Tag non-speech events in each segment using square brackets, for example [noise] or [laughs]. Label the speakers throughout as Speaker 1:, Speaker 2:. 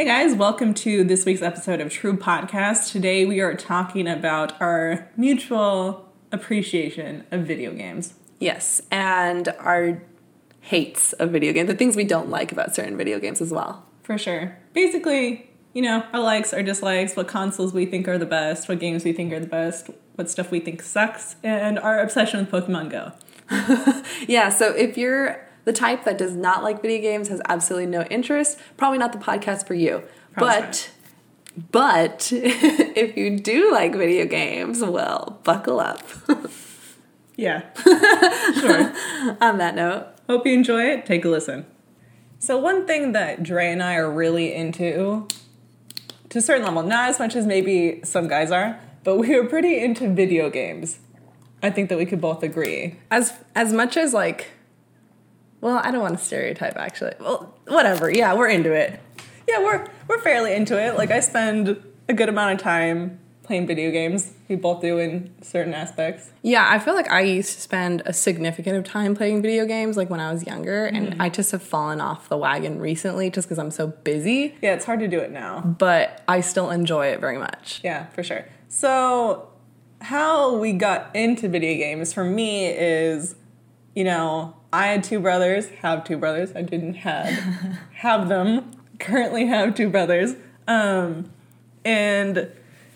Speaker 1: Hey guys, welcome to this week's episode of True Podcast. Today we are talking about our mutual appreciation of video games.
Speaker 2: Yes, and our hates of video games, the things we don't like about certain video games as well.
Speaker 1: For sure. Basically, you know, our likes, our dislikes, what consoles we think are the best, what games we think are the best, what stuff we think sucks, and our obsession with Pokemon Go. [laughs]
Speaker 2: Yeah, so if you're the type that does not like video games, has absolutely no interest, probably not the podcast for you.
Speaker 1: Probably
Speaker 2: but but [laughs] if you do like video games, well, buckle up. [laughs]
Speaker 1: Yeah. sure. [laughs]
Speaker 2: On that note,
Speaker 1: Hope you enjoy it. Take a listen. So, one thing that Dre and I are really into, to a certain level, not as much as maybe some guys are, but we are pretty into video games. I think that we could both agree.
Speaker 2: as as much as like well, I don't want to stereotype actually. Well, whatever. Yeah, we're into it.
Speaker 1: Yeah, we're we're fairly into it. Like I spend a good amount of time playing video games. We both do in certain aspects.
Speaker 2: Yeah, I feel like I used to spend a significant of time playing video games like when I was younger and mm-hmm. I just have fallen off the wagon recently just because I'm so busy,
Speaker 1: Yeah, it's hard to do it now.
Speaker 2: but I still enjoy it very much.
Speaker 1: Yeah, for sure. So, how we got into video games for me is, you know, I had two brothers, have two brothers. I didn't have [laughs] have them. Currently have two brothers. Um, and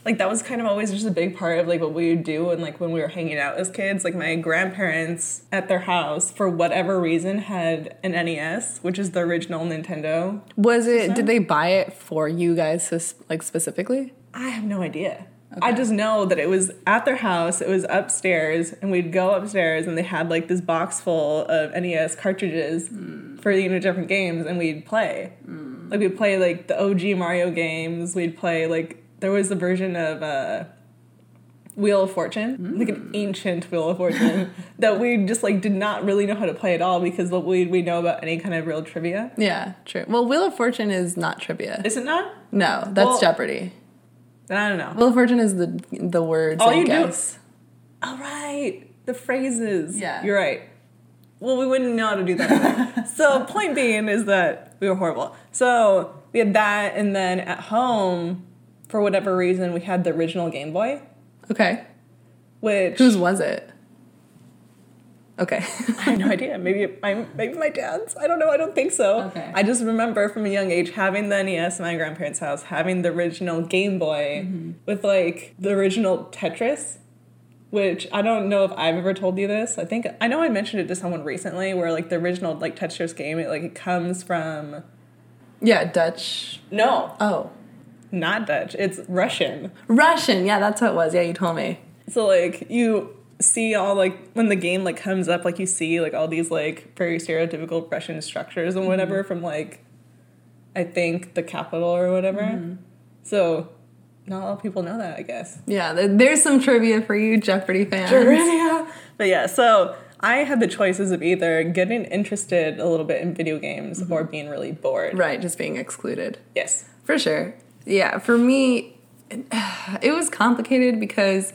Speaker 1: like that was kind of always just a big part of like what we would do and like when we were hanging out as kids like my grandparents at their house for whatever reason had an NES which is the original Nintendo
Speaker 2: Was it did they buy it for you guys like specifically?
Speaker 1: I have no idea. I just know that it was at their house. It was upstairs, and we'd go upstairs, and they had like this box full of NES cartridges hmm. for you know different games, and we'd play. Hmm. Like we'd play like the OG Mario games. We'd play like there was a version of uh, Wheel of Fortune, like an hmm. ancient Wheel of Fortune [laughs] that we just like did not really know how to play at all because what we we know about any kind of real trivia.
Speaker 2: Yeah, true. Well, Wheel of Fortune is not trivia.
Speaker 1: Is it not?
Speaker 2: No, that's
Speaker 1: Well-
Speaker 2: Jeopardy.
Speaker 1: I don't know.
Speaker 2: Of Fortune is the the words.
Speaker 1: All
Speaker 2: and
Speaker 1: you do-
Speaker 2: guess.
Speaker 1: All right, the phrases.
Speaker 2: Yeah.
Speaker 1: you're right. Well, we wouldn't know how to do that. [laughs] so, point being is that we were horrible. So we had that, and then at home, for whatever reason, we had the original Game Boy,
Speaker 2: Okay.
Speaker 1: which
Speaker 2: Whose was it? Okay. [laughs]
Speaker 1: I have no idea. Maybe my maybe my dad's. I don't know. I don't think so.
Speaker 2: Okay.
Speaker 1: I just remember from a young age having the NES in my grandparents' house, having the original Game Boy mm-hmm. with like the original Tetris, which I don't know if I've ever told you this. I think I know I mentioned it to someone recently, where like the original like Tetris game, it like it comes from
Speaker 2: yeah, Dutch.
Speaker 1: no,
Speaker 2: Oh.
Speaker 1: not Dutch. It's Russian.
Speaker 2: Russian. Yeah, that's what it was. Yeah, you told me.
Speaker 1: So like you see all like when the game like comes up like you see like all these like very stereotypical Russian structures and mm-hmm. whatever from like I think the capital or whatever. Mm-hmm. So not all people know that I guess.
Speaker 2: Yeah, there's some trivia for you, Jeopardy fans.
Speaker 1: But yeah, so I had the choices of either getting interested a little bit in video games mm-hmm. or being really bored.
Speaker 2: Right, just being excluded.
Speaker 1: Yes.
Speaker 2: For sure. Yeah, for me, [sighs] it was complicated because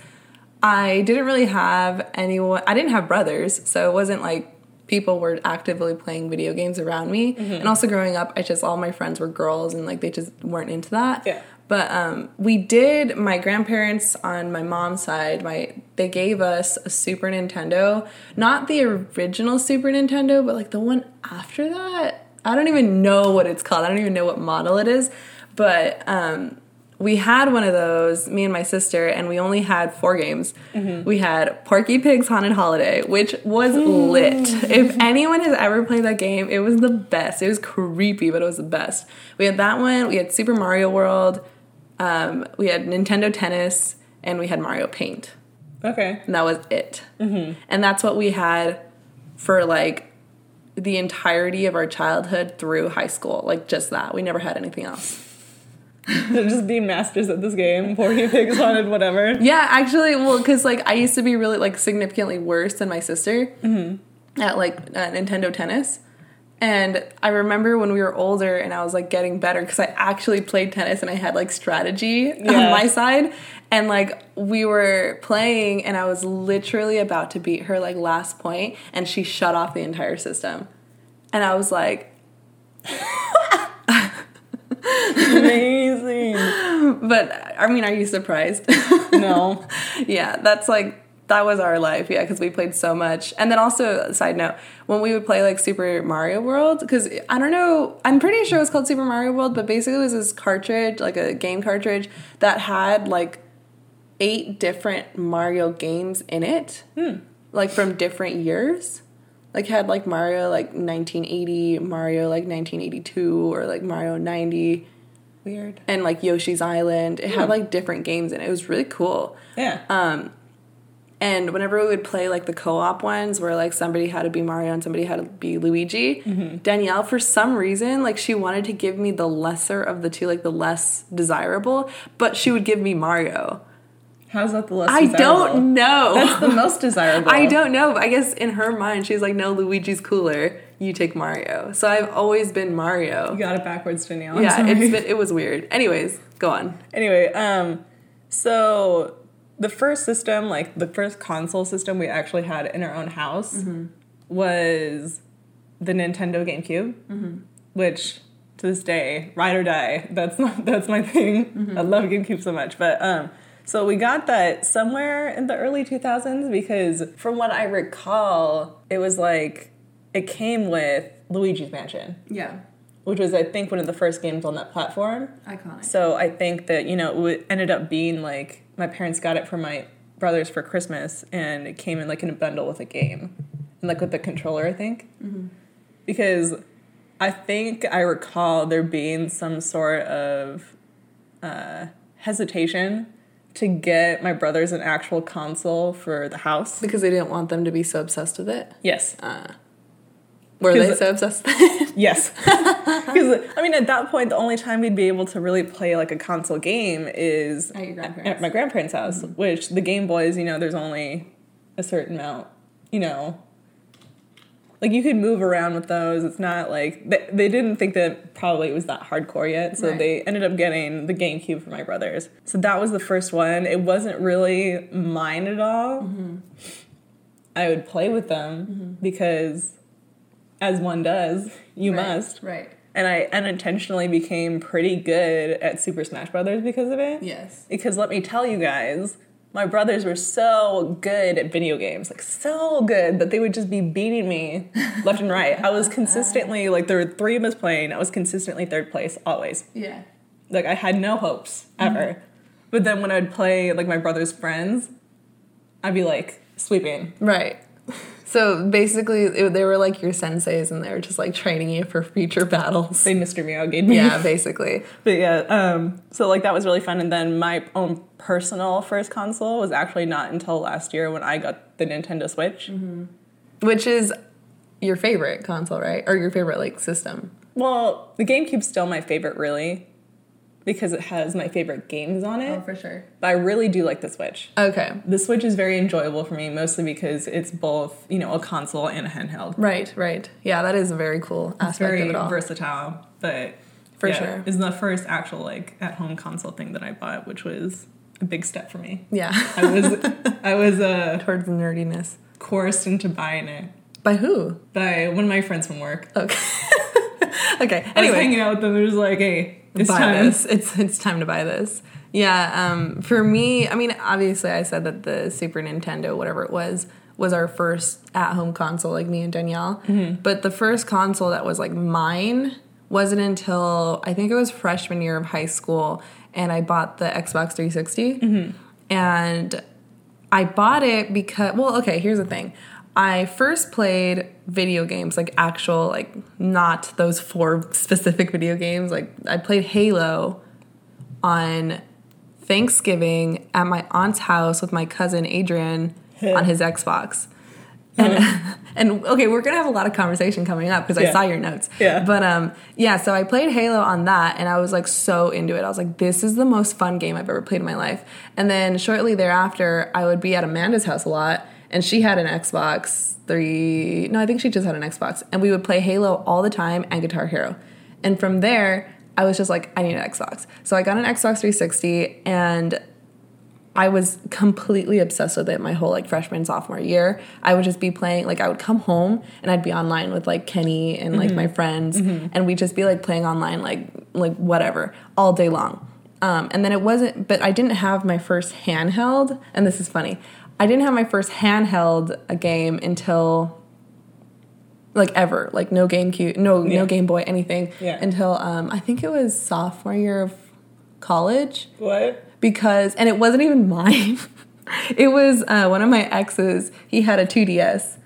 Speaker 2: I didn't really have anyone, I didn't have brothers, so it wasn't like people were actively playing video games around me. And also growing up, I just, all my friends were girls and like they just weren't into that.
Speaker 1: Yeah.
Speaker 2: But um, we did. My grandparents on my mom's side, my they gave us a Super Nintendo, not the original Super Nintendo, but like the one after that. I don't even know what it's called. I don't even know what model it is. But um, we had one of those, me and my sister, and we only had four games. Mm-hmm. We had Porky Pig's Haunted Holiday, which was hmm. lit. If anyone has ever played that game, it was the best. It was creepy, but it was the best. We had that one. We had Super Mario World. Um, we had Nintendo Tennis, and we had Mario Paint.
Speaker 1: Okay.
Speaker 2: And that was it. Mm-hmm. And that's what we had for like the entirety of our childhood through high school. Like just that. We never had anything else. [laughs]
Speaker 1: Just be masters at this game. Porky Pig's Haunted whatever.
Speaker 2: Yeah, actually, well, because like I used to be really like significantly worse than my sister at like uh, Nintendo Tennis. And I remember when we were older and I was like getting better because I actually played tennis and I had like strategy on my side. And like we were playing and I was literally about to beat her like last point and she shut off the entire system. And I was like, [laughs]
Speaker 1: You [laughs]
Speaker 2: but I mean, are you surprised? [laughs]
Speaker 1: No.
Speaker 2: yeah, that's like that was our life. Yeah, because we played so much. And then also, side note, when we would play like Super Mario World, because I don't know, I'm pretty sure it was called Super Mario World, but basically it was this cartridge, like a game cartridge that had like eight different Mario games in it, hmm. like from different years. Like had like Mario like 1980, Mario like 1982, or like Mario 90
Speaker 1: Weird.
Speaker 2: and like Yoshi's Island. It had like different games and it. It was really cool.
Speaker 1: Yeah.
Speaker 2: Um, and whenever we would play like the co-op ones where like somebody had to be Mario and somebody had to be Luigi, Danielle for some reason like she wanted to give me the lesser of the two, like the less desirable, but she would give me Mario.
Speaker 1: How's that the less
Speaker 2: I
Speaker 1: desirable?
Speaker 2: don't know.
Speaker 1: That's the most [laughs] desirable.
Speaker 2: I don't know. I guess in her mind she's like, no, Luigi's cooler. You take Mario. So I've always been Mario.
Speaker 1: You got it backwards, Danielle. I'm
Speaker 2: yeah, it's been, it was weird. Anyways, go on.
Speaker 1: Anyway, um, so the first system, like the first console system we actually had in our own house,
Speaker 2: Mm-hmm.
Speaker 1: was the Nintendo GameCube, which to this day, ride or die. That's [laughs] not, that's my thing.
Speaker 2: Mm-hmm.
Speaker 1: I love GameCube so much, but um. So we got that somewhere in the early 2000s because from what I recall, it was like it came with Luigi's Mansion,
Speaker 2: Yeah.
Speaker 1: which was I think one of the first games on that platform.
Speaker 2: Iconic.
Speaker 1: So I think that you know it ended up being like my parents got it for my brothers for Christmas, and it came in like in a bundle with a game, and like with the controller, I think, because I think I recall there being some sort of uh, hesitation to get my brothers an actual console for the house.
Speaker 2: Because they didn't want them to be so obsessed with it.
Speaker 1: Yes, uh,
Speaker 2: Were they so obsessed with it? [laughs]
Speaker 1: yes. Because I mean, at that point, the only time we'd be able to really play like a console game is
Speaker 2: At your grandparents'.
Speaker 1: at my grandparents' house, mm-hmm. which the Game Boys, you know, there's only a certain amount, you know. Like you could move around with those. It's not like they, they didn't think that probably it was that hardcore yet, so
Speaker 2: Right.
Speaker 1: they ended up getting the GameCube for my brothers. So that was the first one. It wasn't really mine at all.
Speaker 2: Mm-hmm.
Speaker 1: I would play with them because, as one does, you must.
Speaker 2: Right.
Speaker 1: And I unintentionally became pretty good at Super Smash Brothers because of it.
Speaker 2: Yes.
Speaker 1: Because let me tell you guys, my brothers were so good at video games, like so good that they would just be beating me [laughs] left and right. I was oh, consistently like there were three of us playing. I was consistently third place always.
Speaker 2: Yeah.
Speaker 1: Like I had no hopes ever. Mm-hmm. But then when I'd play like my brother's friends, I'd be like sweeping.
Speaker 2: Right. [laughs] So basically, it, they were like your senseis, and they were just like training you for future battles.
Speaker 1: They Mr. Miyagi me.
Speaker 2: yeah, [laughs] basically.
Speaker 1: But yeah, um, so like that was really fun. And then my own personal first console was actually not until last year when I got the Nintendo Switch.
Speaker 2: Which is your favorite console, right? Or your favorite like system?
Speaker 1: Well, the GameCube's still my favorite, really, because it has my favorite games on it.
Speaker 2: Oh, for sure.
Speaker 1: But I really do like the Switch.
Speaker 2: Okay.
Speaker 1: The Switch is very enjoyable for me, mostly because it's both, you know, a console and a handheld.
Speaker 2: Right. Right. Yeah, that is a very cool
Speaker 1: It's
Speaker 2: aspect
Speaker 1: very
Speaker 2: of it all.
Speaker 1: versatile, but
Speaker 2: For
Speaker 1: yeah,
Speaker 2: sure.
Speaker 1: It's the first actual like at-home console thing that I bought, which was a big step for me.
Speaker 2: yeah.
Speaker 1: I was I was uh, [laughs]
Speaker 2: Towards the nerdiness.
Speaker 1: coerced into buying it
Speaker 2: By who?
Speaker 1: by one of my friends from work.
Speaker 2: Okay. [laughs] okay.
Speaker 1: I was hanging out with them. It was like, hey, it's
Speaker 2: buy
Speaker 1: time.
Speaker 2: this. [laughs] It's it's time to buy this. Yeah. Um, for me, I mean, obviously, I said that the Super Nintendo, whatever it was, was our first at-home console, like me and Danielle. But the first console that was like mine wasn't until I think it was freshman year of high school, and I bought the Xbox 360, and I bought it because well, okay, here's the thing. I first played video games, like actual, like not those four specific video games. Like I played Halo on Thanksgiving at my aunt's house with my cousin Adrian on his Xbox. And, [laughs] and okay, we're gonna have a lot of conversation coming up because I saw your notes.
Speaker 1: Yeah.
Speaker 2: But um, yeah. So I played Halo on that, and I was like so into it. I was like, this is the most fun game I've ever played in my life. And then shortly thereafter, I would be at Amanda's house a lot, and she had an Xbox three. No, I think she just had an Xbox, and we would play Halo all the time and Guitar Hero. And from there, I was just like, I need an Xbox. So I got an Xbox 360, and I was completely obsessed with it my whole like freshman sophomore year. I would just be playing like I would come home and I'd be online with like Kenny and like my friends and we'd just be like playing online like like whatever all day long. Um, and then it wasn't, but I didn't have my first handheld, and this is funny. I didn't have my first handheld a game until like ever, like no GameCube, no
Speaker 1: Yeah.
Speaker 2: no Game Boy, anything
Speaker 1: Yeah.
Speaker 2: until um, I think it was sophomore year of college
Speaker 1: What?
Speaker 2: because and it wasn't even mine. [laughs] it was uh, one of my exes. He had a 2DS.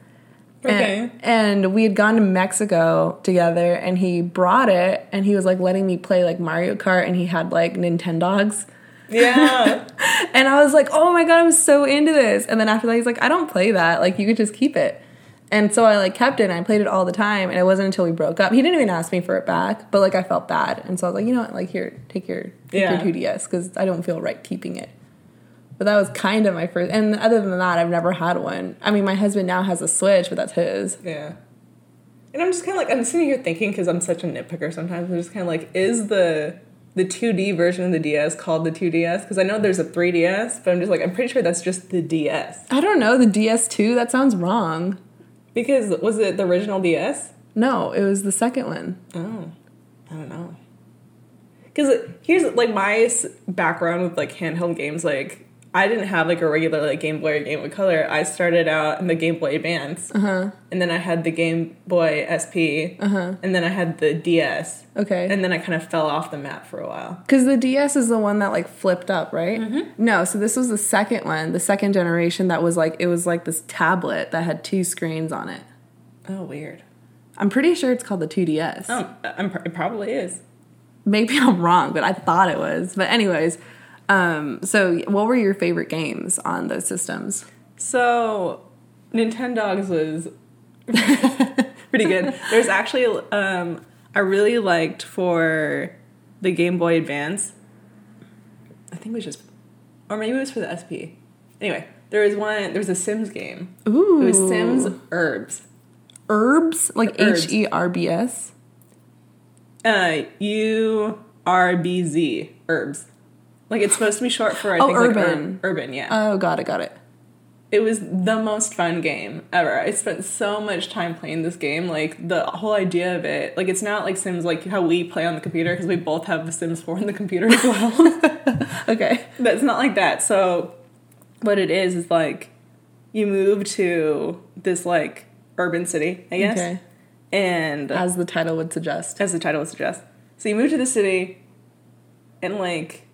Speaker 1: Okay.
Speaker 2: And, and we had gone to Mexico together and he brought it and he was like letting me play like Mario Kart and he had like Nintendogs.
Speaker 1: Yeah. [laughs]
Speaker 2: And I was like, oh my god, I'm so into this. And then after that, he's like, I don't play that. Like, you could just keep it. And so I like kept it and I played it all the time. And it wasn't until we broke up. He didn't even ask me for it back, but like I felt bad. And so I was like, you know what? Like, here, take your, take
Speaker 1: Yeah.
Speaker 2: your 2DS because I don't feel right keeping it. But that was kind of my first. And other than that, I've never had one. I mean, my husband now has a Switch, but that's his.
Speaker 1: yeah. And I'm just kind of like I'm sitting here thinking because I'm such a nitpicker sometimes. I'm just kind of like, is the the 2D version of the DS called the 2DS? Because I know there's a 3DS, but I'm just like I'm pretty sure that's just the DS.
Speaker 2: I don't know, the DS2, that sounds wrong.
Speaker 1: Because was it the original DS?
Speaker 2: No, it was the second one.
Speaker 1: Oh, I don't know. Because here's like my background with like handheld games. Like I didn't have like a regular like Game Boy or Game Boy Color. I started out in the Game Boy Advance,
Speaker 2: Uh-huh.
Speaker 1: and then I had the Game Boy SP,
Speaker 2: Uh-huh.
Speaker 1: and then I had the DS,
Speaker 2: Okay.
Speaker 1: and then I kind of fell off the map for a while.
Speaker 2: Because the DS is the one that like flipped up, right?
Speaker 1: Mm-hmm.
Speaker 2: No, so this was the second one, the second generation that was like it was like this tablet that had two screens on it.
Speaker 1: Oh, weird.
Speaker 2: I'm pretty sure it's called the 2DS.
Speaker 1: Oh, I'm, pr- it probably is.
Speaker 2: Maybe I'm wrong, but I thought it was. But anyways, um, so what were your favorite games on those systems?
Speaker 1: So, Nintendogs was [laughs] pretty good. There's actually um, I really liked for the Game Boy Advance. I think it was just, or maybe it was for the SP. Anyway, there was one. There was a Sims game.
Speaker 2: Ooh,
Speaker 1: It was Sims Urbz.
Speaker 2: Herbs, like
Speaker 1: Herbs.
Speaker 2: H E R B S.
Speaker 1: Uh, U R B Z Urbz. Like it's supposed to be short for I
Speaker 2: Oh,
Speaker 1: think like,
Speaker 2: urban.
Speaker 1: ur- urban, yeah.
Speaker 2: Oh, got it, got it.
Speaker 1: It was the most fun game ever. I spent so much time playing this game. Like the whole idea of it, like it's not like Sims like how we play on the computer because we both have the Sims 4 on the computer as well. [laughs]
Speaker 2: Okay.
Speaker 1: That's not like that. So what it is is like you move to this like urban city, I guess.
Speaker 2: Okay.
Speaker 1: And
Speaker 2: As the title would suggest.
Speaker 1: as the title would suggest. So you move to the city, and like,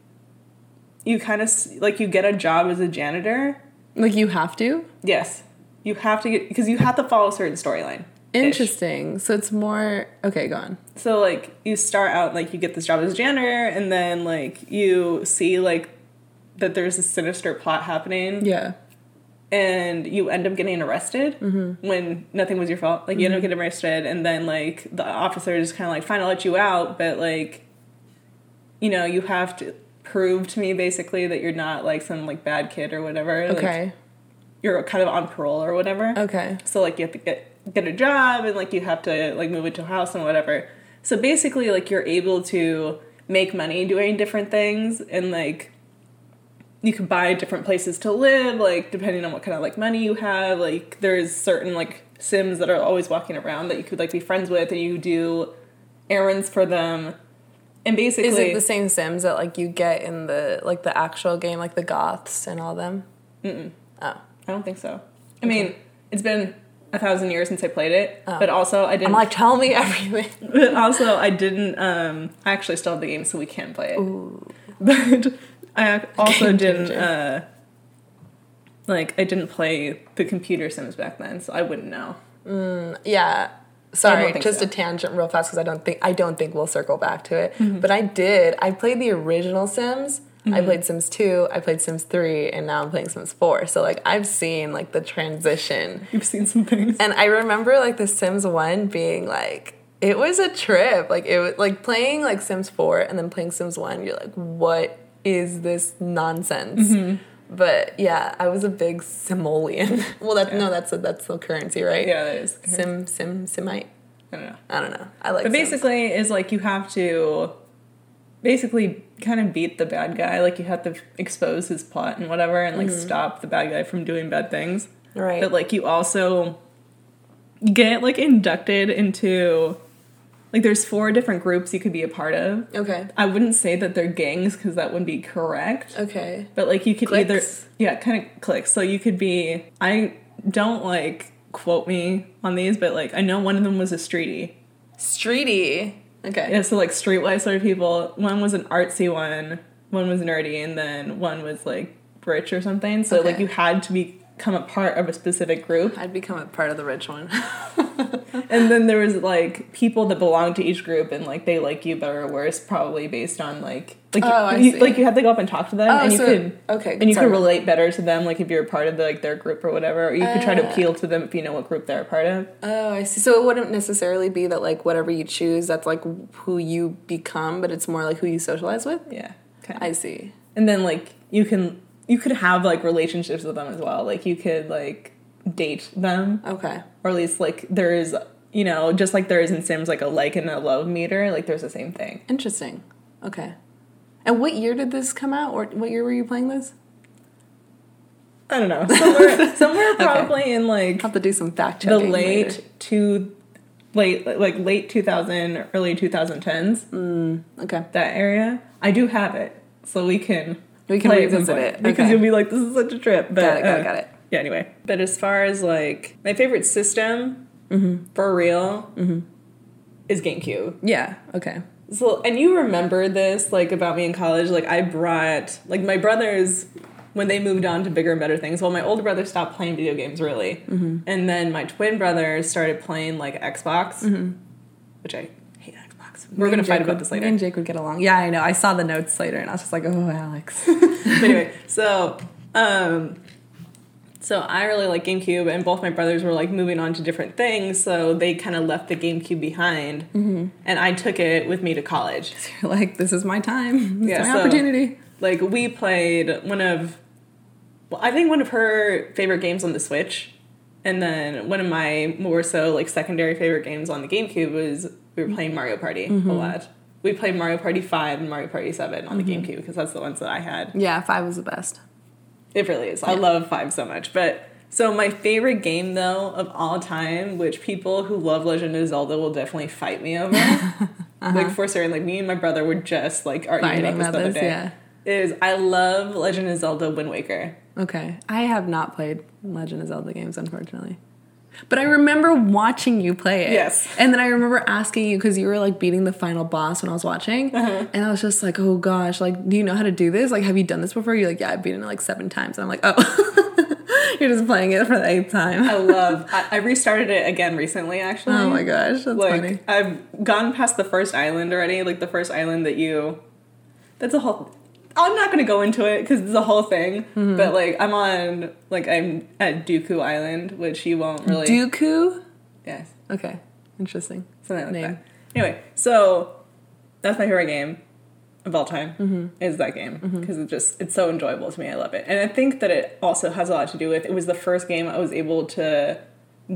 Speaker 1: you kind of like you get a job as a janitor.
Speaker 2: Like you have to?
Speaker 1: Yes, you have to get because you have to follow a certain storyline.
Speaker 2: Interesting. So it's more okay, go on.
Speaker 1: So like you start out like you get this job as a janitor, and then like you see like that there's a sinister plot happening,
Speaker 2: Yeah.
Speaker 1: and you end up getting arrested mm-hmm. when nothing was your fault. Like you end up mm-hmm. getting arrested, and then like the officer is kind of like, "Fine, I'll let you out," but like, you know, you have to prove to me basically that you're not like some like bad kid or whatever. Like,
Speaker 2: Okay.
Speaker 1: you're kind of on parole or whatever.
Speaker 2: Okay.
Speaker 1: So like you have to get get a job and like you have to like move into a house and whatever. So basically like you're able to make money doing different things and like you can buy different places to live like depending on what kind of like money you have like there's certain like sims that are always walking around that you could like be friends with and you do errands for them and basically
Speaker 2: Is it the same Sims that like you get in the like the actual game, like the Goths and all them? Mm-mm. Oh.
Speaker 1: I don't think so. I mean, it's been a thousand years since I played it, but also I didn't.
Speaker 2: I'm like, tell me everything. [laughs]
Speaker 1: But also, I didn't. Um, I actually still have the game, so we can play it. But I [laughs] also didn't. Uh, like, I didn't play the computer Sims back then, so I wouldn't know.
Speaker 2: Mm,
Speaker 1: Yeah.
Speaker 2: Sorry, just
Speaker 1: so.
Speaker 2: a tangent real fast because I don't think I don't think we'll circle back to it.
Speaker 1: Mm-hmm.
Speaker 2: But I did. I played the original Sims. I played Sims 2, I played Sims 3, and now I'm playing Sims 4. So like I've seen like the transition.
Speaker 1: You've seen some things.
Speaker 2: And I remember like the Sims 1 being like it was a trip. Like it was like playing like Sims 4 and then playing Sims 1, you're like, what is this nonsense?
Speaker 1: Mm-hmm.
Speaker 2: But yeah, I was a big simoleon. [laughs] well that no, that's a, that's the currency, right?
Speaker 1: Yeah, that is.
Speaker 2: Sim sim simite.
Speaker 1: I don't know.
Speaker 2: I don't know. I like
Speaker 1: But
Speaker 2: Sims.
Speaker 1: basically, is like you have to basically kind of beat the bad guy. Like you have to expose his plot and whatever, and like mm-hmm. stop the bad guy from doing bad things.
Speaker 2: Right.
Speaker 1: But like you also get like inducted into like there's four different groups you could be a part of.
Speaker 2: Okay.
Speaker 1: I wouldn't say that they're gangs because that wouldn't be correct.
Speaker 2: Okay.
Speaker 1: But like you could either
Speaker 2: Cliques?
Speaker 1: yeah, kind of cliques. So you could be I don't like quote me on these, but like I know one of them was a streety.
Speaker 2: Streety. Okay.
Speaker 1: Yeah, so like streetwise sort of people. One was an artsy one, one was nerdy, and then one was like rich or something. So like you had to become a part of a specific group.
Speaker 2: I'd become a part of the rich one. [laughs] [laughs]
Speaker 1: And then there was like people that belonged to each group, and like they like you better or worse, probably based on like like
Speaker 2: Oh, I
Speaker 1: you,
Speaker 2: see.
Speaker 1: like you had to go up and talk to them,
Speaker 2: Oh,
Speaker 1: and you
Speaker 2: so-
Speaker 1: could
Speaker 2: okay,
Speaker 1: and you
Speaker 2: sorry.
Speaker 1: could relate better to them, like if you're a part of the, like their group or whatever, or you could try to
Speaker 2: Uh.
Speaker 1: appeal to them if you know what group they're a part of.
Speaker 2: oh, I see. So it wouldn't necessarily be that like whatever you choose, that's like who you become, but it's more like who you socialize with.
Speaker 1: Yeah,
Speaker 2: I see.
Speaker 1: and then like you can you could have like relationships with them as well. Like you could like date them,
Speaker 2: Okay.
Speaker 1: or at least like there is you know just like there is in Sims like a like and a love meter. Like there's the same thing.
Speaker 2: Interesting. Okay. And what year did this come out, or what year were you playing this?
Speaker 1: I don't know somewhere [laughs] somewhere probably in like
Speaker 2: I'll have to do some fact checking.
Speaker 1: the late
Speaker 2: later.
Speaker 1: to late like late 2000 early 2010s
Speaker 2: Okay.
Speaker 1: that area i do have it so we can
Speaker 2: We can
Speaker 1: play at some
Speaker 2: revisit
Speaker 1: point,
Speaker 2: it.
Speaker 1: because
Speaker 2: Okay.
Speaker 1: you'll be like this is such a trip but
Speaker 2: Got it, got it,
Speaker 1: uh,
Speaker 2: got it.
Speaker 1: Yeah anyway but as far as like my favorite system
Speaker 2: Mm-hmm.
Speaker 1: for real is gamecube
Speaker 2: Yeah. Okay.
Speaker 1: so and you remember this like about me in college like i brought like my brothers when they moved on to bigger and better things well my older brother stopped playing video games really
Speaker 2: Mm-hmm.
Speaker 1: and then my twin brother started playing like xbox which i hate xbox we're
Speaker 2: Me
Speaker 1: gonna fight about this
Speaker 2: Me
Speaker 1: later
Speaker 2: and Jake would get along. Yeah, I know. I saw the notes later, and I was just like, "Oh, Alex." [laughs]
Speaker 1: Anyway [laughs] so um so i really like gamecube and both my brothers were like moving on to different things so they kind of left the gamecube behind
Speaker 2: Mm-hmm.
Speaker 1: and i took it with me to college
Speaker 2: You're like, "This is my time. This
Speaker 1: Yeah,
Speaker 2: is my
Speaker 1: so-
Speaker 2: opportunity."
Speaker 1: like we played one of well, I think one of her favorite games on the Switch, and then one of my more so like secondary favorite games on the GameCube was we were playing Mario Party a lot. We played Mario Party Five and Mario Party Seven on the GameCube because that's the ones that I had.
Speaker 2: Yeah, five was the best.
Speaker 1: It really is. I love Five so much, but. So my favorite game though of all time, which people who love Legend of Zelda will definitely fight me over, [laughs] uh-huh. like for certain, like me and my brother were just like arguing about this the other
Speaker 2: this,
Speaker 1: day.
Speaker 2: yeah.
Speaker 1: Is I love Legend of Zelda Wind Waker.
Speaker 2: Okay, I have not played Legend of Zelda games, unfortunately. But I remember watching you play it.
Speaker 1: Yes.
Speaker 2: And then I remember asking you because you were like beating the final boss when I was watching.
Speaker 1: Uh-huh.
Speaker 2: And I was just like, oh gosh, like, do you know how to do this? Like, have you done this before? You're like, yeah, I've beaten it like seven times. And I'm like, oh, [laughs] you're just playing it for the eighth time.
Speaker 1: I love. [laughs] I, I restarted it again recently, actually.
Speaker 2: Oh my gosh, that's
Speaker 1: like
Speaker 2: funny.
Speaker 1: I've gone past the first island already. Like the first island that you. That's a whole. I'm not gonna go into it because it's a whole thing.
Speaker 2: Mm-hmm.
Speaker 1: But like I'm on like I'm at Dooku Island, which you won't really.
Speaker 2: Dooku?
Speaker 1: Yes,
Speaker 2: Okay, interesting.
Speaker 1: something like
Speaker 2: Name.
Speaker 1: that. Anyway, so that's my favorite game of all time
Speaker 2: Mm-hmm.
Speaker 1: is that game because it just it's so enjoyable to me. I love it, and I think that it also has a lot to do with it was the first game I was able to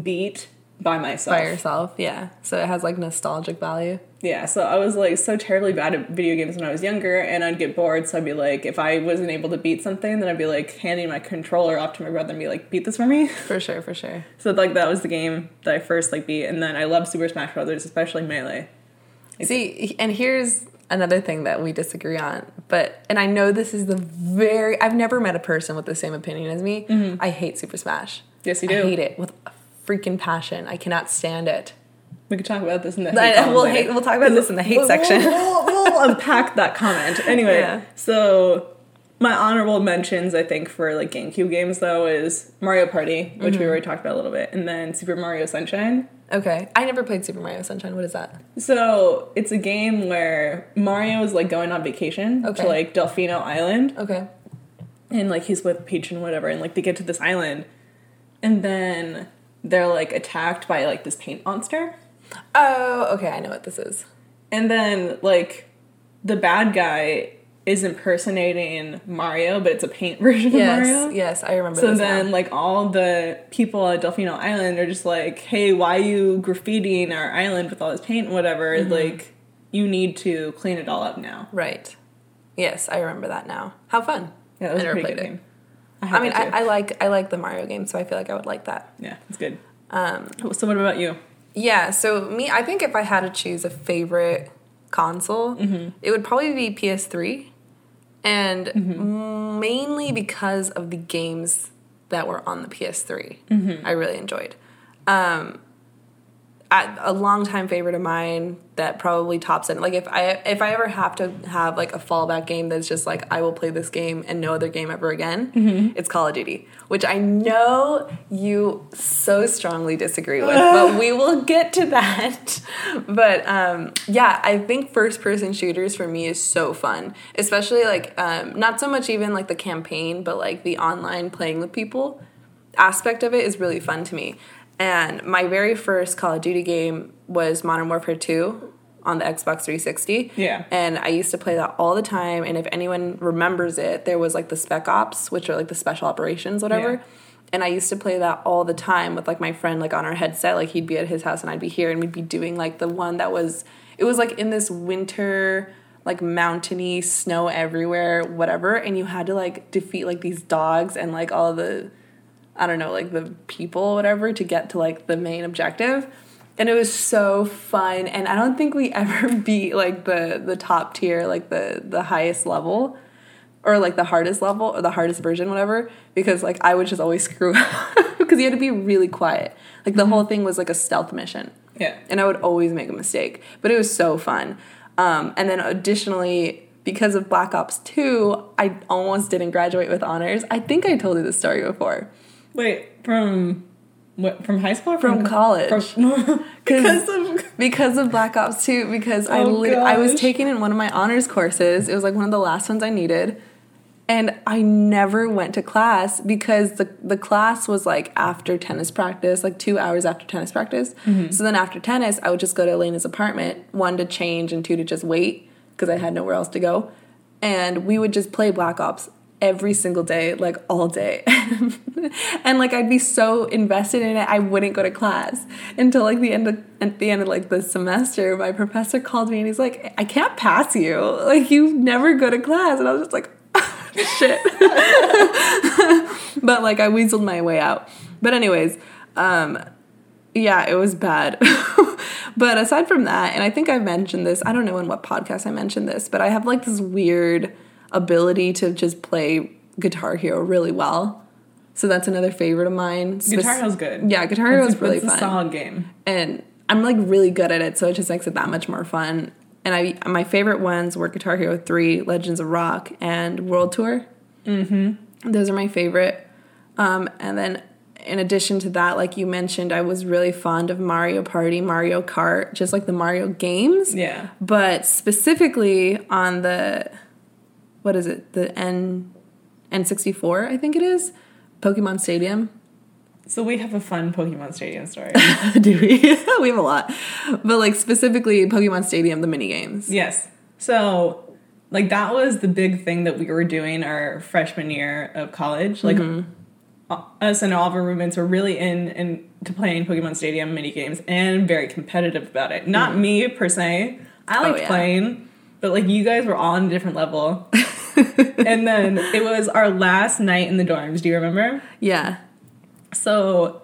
Speaker 1: beat by myself.
Speaker 2: By yourself, yeah. So it has like nostalgic value.
Speaker 1: Yeah, so I was like so terribly bad at video games when I was younger, and I'd get bored. So I'd be like, if I wasn't able to beat something, then I'd be like handing my controller off to my brother and be like, beat this for me. [laughs]
Speaker 2: For sure, for sure.
Speaker 1: So like that was the game that I first like beat, and then I love Super Smash Brothers, especially Melee.
Speaker 2: See, and here's another thing that we disagree on. But and I know this is the very I've never met a person with the same opinion as me. Mm-hmm. I hate Super Smash.
Speaker 1: Yes, you
Speaker 2: I
Speaker 1: do.
Speaker 2: hate it with freaking passion. I cannot stand it.
Speaker 1: We could talk about this in the hate
Speaker 2: I- we'll hate, we'll talk about this in the hate
Speaker 1: We'll-
Speaker 2: section.
Speaker 1: We'll, we'll, [laughs] unpack that comment. Anyway,
Speaker 2: Yeah.
Speaker 1: so my honorable mentions, I think, for like GameCube games though is Mario Party, which
Speaker 2: Mm-hmm.
Speaker 1: we already talked about a little bit, and then Super Mario Sunshine.
Speaker 2: Okay, I never played Super Mario Sunshine. What is that?
Speaker 1: So it's a game where Mario is like going on vacation
Speaker 2: Okay.
Speaker 1: to like Delfino Island,
Speaker 2: Okay,
Speaker 1: and like he's with Peach and whatever, and like they get to this island, and then they're like attacked by like this paint monster.
Speaker 2: oh, okay, I know what this is.
Speaker 1: And then like the bad guy is impersonating Mario, but it's a paint [laughs] version
Speaker 2: Yes,
Speaker 1: of Mario.
Speaker 2: yes, I remember.
Speaker 1: So then
Speaker 2: now.
Speaker 1: like all the people at Delfino Island are just like, Hey, why are you graffitiing our island with all this paint and whatever?
Speaker 2: Mm-hmm.
Speaker 1: Like you need to clean it all up now.
Speaker 2: right, yes, I remember that now. How fun!
Speaker 1: Yeah, that was
Speaker 2: I
Speaker 1: a
Speaker 2: never
Speaker 1: pretty good
Speaker 2: it.
Speaker 1: Game.
Speaker 2: I mean. I, I like I like the Mario game, so I feel like I would like that.
Speaker 1: yeah, it's good.
Speaker 2: Um,
Speaker 1: So what about you?
Speaker 2: Yeah, so me, I think if I had to choose a favorite console, it would probably be PS3. And mainly because of the games that were on the PS3, I really enjoyed. Um, I, a longtime favorite of mine that probably tops it. Like if I if I ever have to have like a fallback game that's just like I will play this game and no other game ever again, it's Call of Duty, which I know you so strongly disagree with, [sighs] but we will get to that. [laughs] But um, yeah, I think first person shooters for me is so fun, especially like um, not so much even like the campaign, but like the online playing with people aspect of it is really fun to me. And my very first Call of Duty game was Modern Warfare 2 on the Xbox 360.
Speaker 1: Yeah.
Speaker 2: And I used to play that all the time. And if anyone remembers it, there was like the Spec Ops, which are like the special operations, whatever.
Speaker 1: Yeah.
Speaker 2: And I used to play that all the time with like my friend, like on our headset. Like he'd be at his house and I'd be here, and we'd be doing like the one that was, it was like in this winter, like mountainy, snow everywhere, whatever. And you had to like defeat like these dogs and like all the, I don't know, like the people or whatever to get to like the main objective. And it was so fun. And I don't think we [laughs] ever beat like the the top tier, like the the highest level or like the hardest level or the hardest version, whatever, because like I would just always [laughs] screw up because you had to be really quiet. Like the whole thing was like a stealth mission.
Speaker 1: Yeah.
Speaker 2: And I would always make a mistake, but it was so fun. Um, and then additionally, because of Black Ops 2, I almost didn't graduate with honors. I think I told you this story before.
Speaker 1: Wait, from what? From high school? Or
Speaker 2: From college.
Speaker 1: From, [laughs] because of [laughs] [laughs]
Speaker 2: because of Black Ops 2 because I
Speaker 1: Oh,
Speaker 2: lit- I was taking in one of my honors courses. It was like one of the last ones I needed. And I never went to class because the the class was like after tennis practice, like 2 hours after tennis practice.
Speaker 1: Mm-hmm.
Speaker 2: So then after tennis, I would just go to Elena's apartment, one to change and two to just wait because I had nowhere else to go. And we would just play Black Ops every single day, like all day. [laughs] and like I'd be so invested in it, I wouldn't go to class until like the end of at the end of like the semester. My professor called me and he's like, "I can't pass you. Like you never go to class." And I was just like, [laughs] "Shit." [laughs] but like I weaseled my way out. But anyways, um, yeah, it was bad. but aside from that, and I think I've mentioned this, I don't know in what podcast I mentioned this, but I have like this weird ability to just play Guitar Hero really well. So that's another favorite of mine. Spec-
Speaker 1: Guitar Hero's good.
Speaker 2: Yeah, Guitar Hero is really
Speaker 1: it's a
Speaker 2: fun.
Speaker 1: solid game.
Speaker 2: And I'm like really good at it, so it just makes it that much more fun. And I my favorite ones were Guitar Hero 3, Legends of Rock, and World Tour. Mm-hmm. Those are my favorite. Um, and then in addition to that, like you mentioned, I was really fond of Mario Party, Mario Kart, just like the Mario games.
Speaker 1: Yeah.
Speaker 2: But specifically on the what is it? The N N64, I think it is. Pokemon Stadium.
Speaker 1: So we have a fun Pokemon Stadium story. [laughs]
Speaker 2: Do we? [laughs] we have a lot. But like specifically Pokemon Stadium, the mini games.
Speaker 1: yes. So like that was the big thing that we were doing our freshman year of college. Like
Speaker 2: Mm-hmm.
Speaker 1: uh, us and all of our roommates were really in into playing Pokemon Stadium mini games and very competitive about it. Not me per se. I liked
Speaker 2: Mm. Oh, yeah.
Speaker 1: playing, but like you guys were all on a different level. [laughs] and then it was our last night in the dorms. Do you remember?
Speaker 2: Yeah.
Speaker 1: So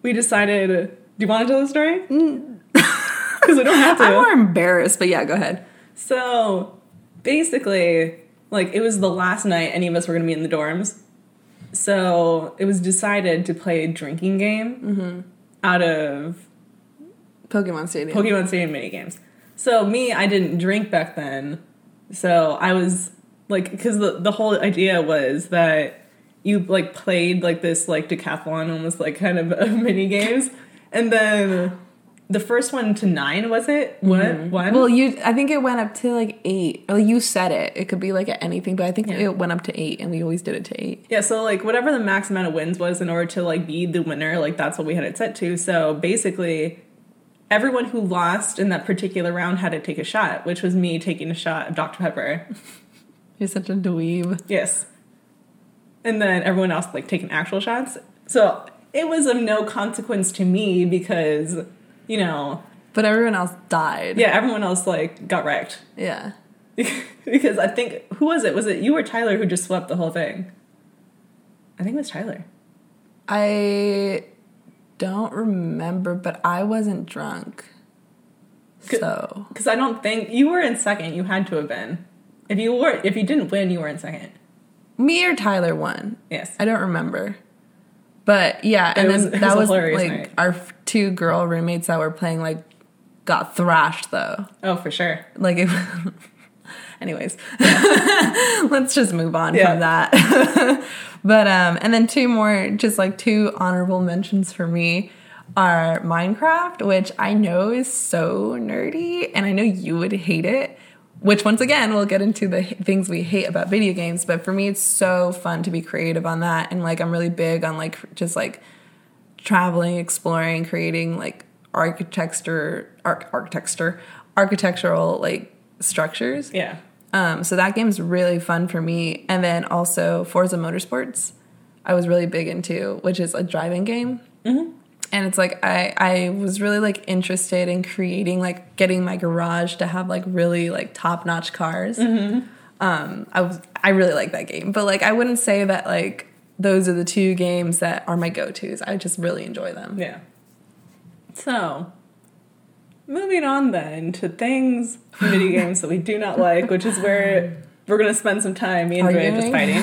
Speaker 1: we decided. Do you want to tell the story? Mm. [laughs] Because we don't have to.
Speaker 2: I'm more embarrassed, but yeah, go ahead.
Speaker 1: So basically, like it was the last night any of us were going to be in the dorms. So it was decided to play a drinking game mm-hmm. out of
Speaker 2: Pokemon Stadium.
Speaker 1: Pokemon Stadium mini games. So me, I didn't drink back then. So I was like, because the the whole idea was that you like played like this like decathlon, almost like kind of [laughs] of mini games, and then the first one to nine was it? What mm-hmm. one?
Speaker 2: well, you I think it went up to like 8. Or you said it. It could be like anything, but I think it went up to 8 and we always did it to 8.
Speaker 1: Yeah, so like whatever the max amount of wins was in order to like be the winner, like that's what we had it set to. So basically, everyone who lost in that particular round had to take a shot, which was me taking a shot of Dr. Pepper.
Speaker 2: You're such a dweeb.
Speaker 1: Yes. And then everyone else like taking actual shots. So it was of no consequence to me because, you know,
Speaker 2: But everyone else died.
Speaker 1: yeah, everyone else like got wrecked.
Speaker 2: Yeah. [laughs]
Speaker 1: because I think who was it? Was it you or Tyler who just swept the whole thing? I think it was Tyler.
Speaker 2: I don't remember, but I wasn't drunk.
Speaker 1: Good.
Speaker 2: So
Speaker 1: Because I don't think you were in second. You had to have been. If you were, if you didn't win, you were in second.
Speaker 2: me or Tyler won.
Speaker 1: Yes.
Speaker 2: I don't remember. But yeah, and
Speaker 1: was-
Speaker 2: then that
Speaker 1: was
Speaker 2: was, like
Speaker 1: night.
Speaker 2: our two girl roommates that were playing like got thrashed though.
Speaker 1: Oh, for sure.
Speaker 2: Like it [laughs] Anyways, [laughs] let's just move on
Speaker 1: Yeah.
Speaker 2: from that. [laughs] but um and then two more just like two honorable mentions for me are Minecraft, which I know is so nerdy and I know you would hate it. Which once again, we'll get into the things we hate about video games, but for me it's so fun to be creative on that and like I'm really big on like just like traveling, exploring, creating like architecture, arch- architecture, architectural like structures.
Speaker 1: Yeah.
Speaker 2: Um, so that game's really fun for me. And then also Forza Motorsports, I was really big into, which is a driving game. And it's like I I was really like interested in creating like getting my garage to have like really like top notch cars. Um, I was I really like that game, but like I wouldn't say that like those are the two games that are my go tos. I just really enjoy them.
Speaker 1: Yeah. So, moving on then to things video [laughs] games that we do not like, which is where we're going to spend some time, me and Dre, just fighting.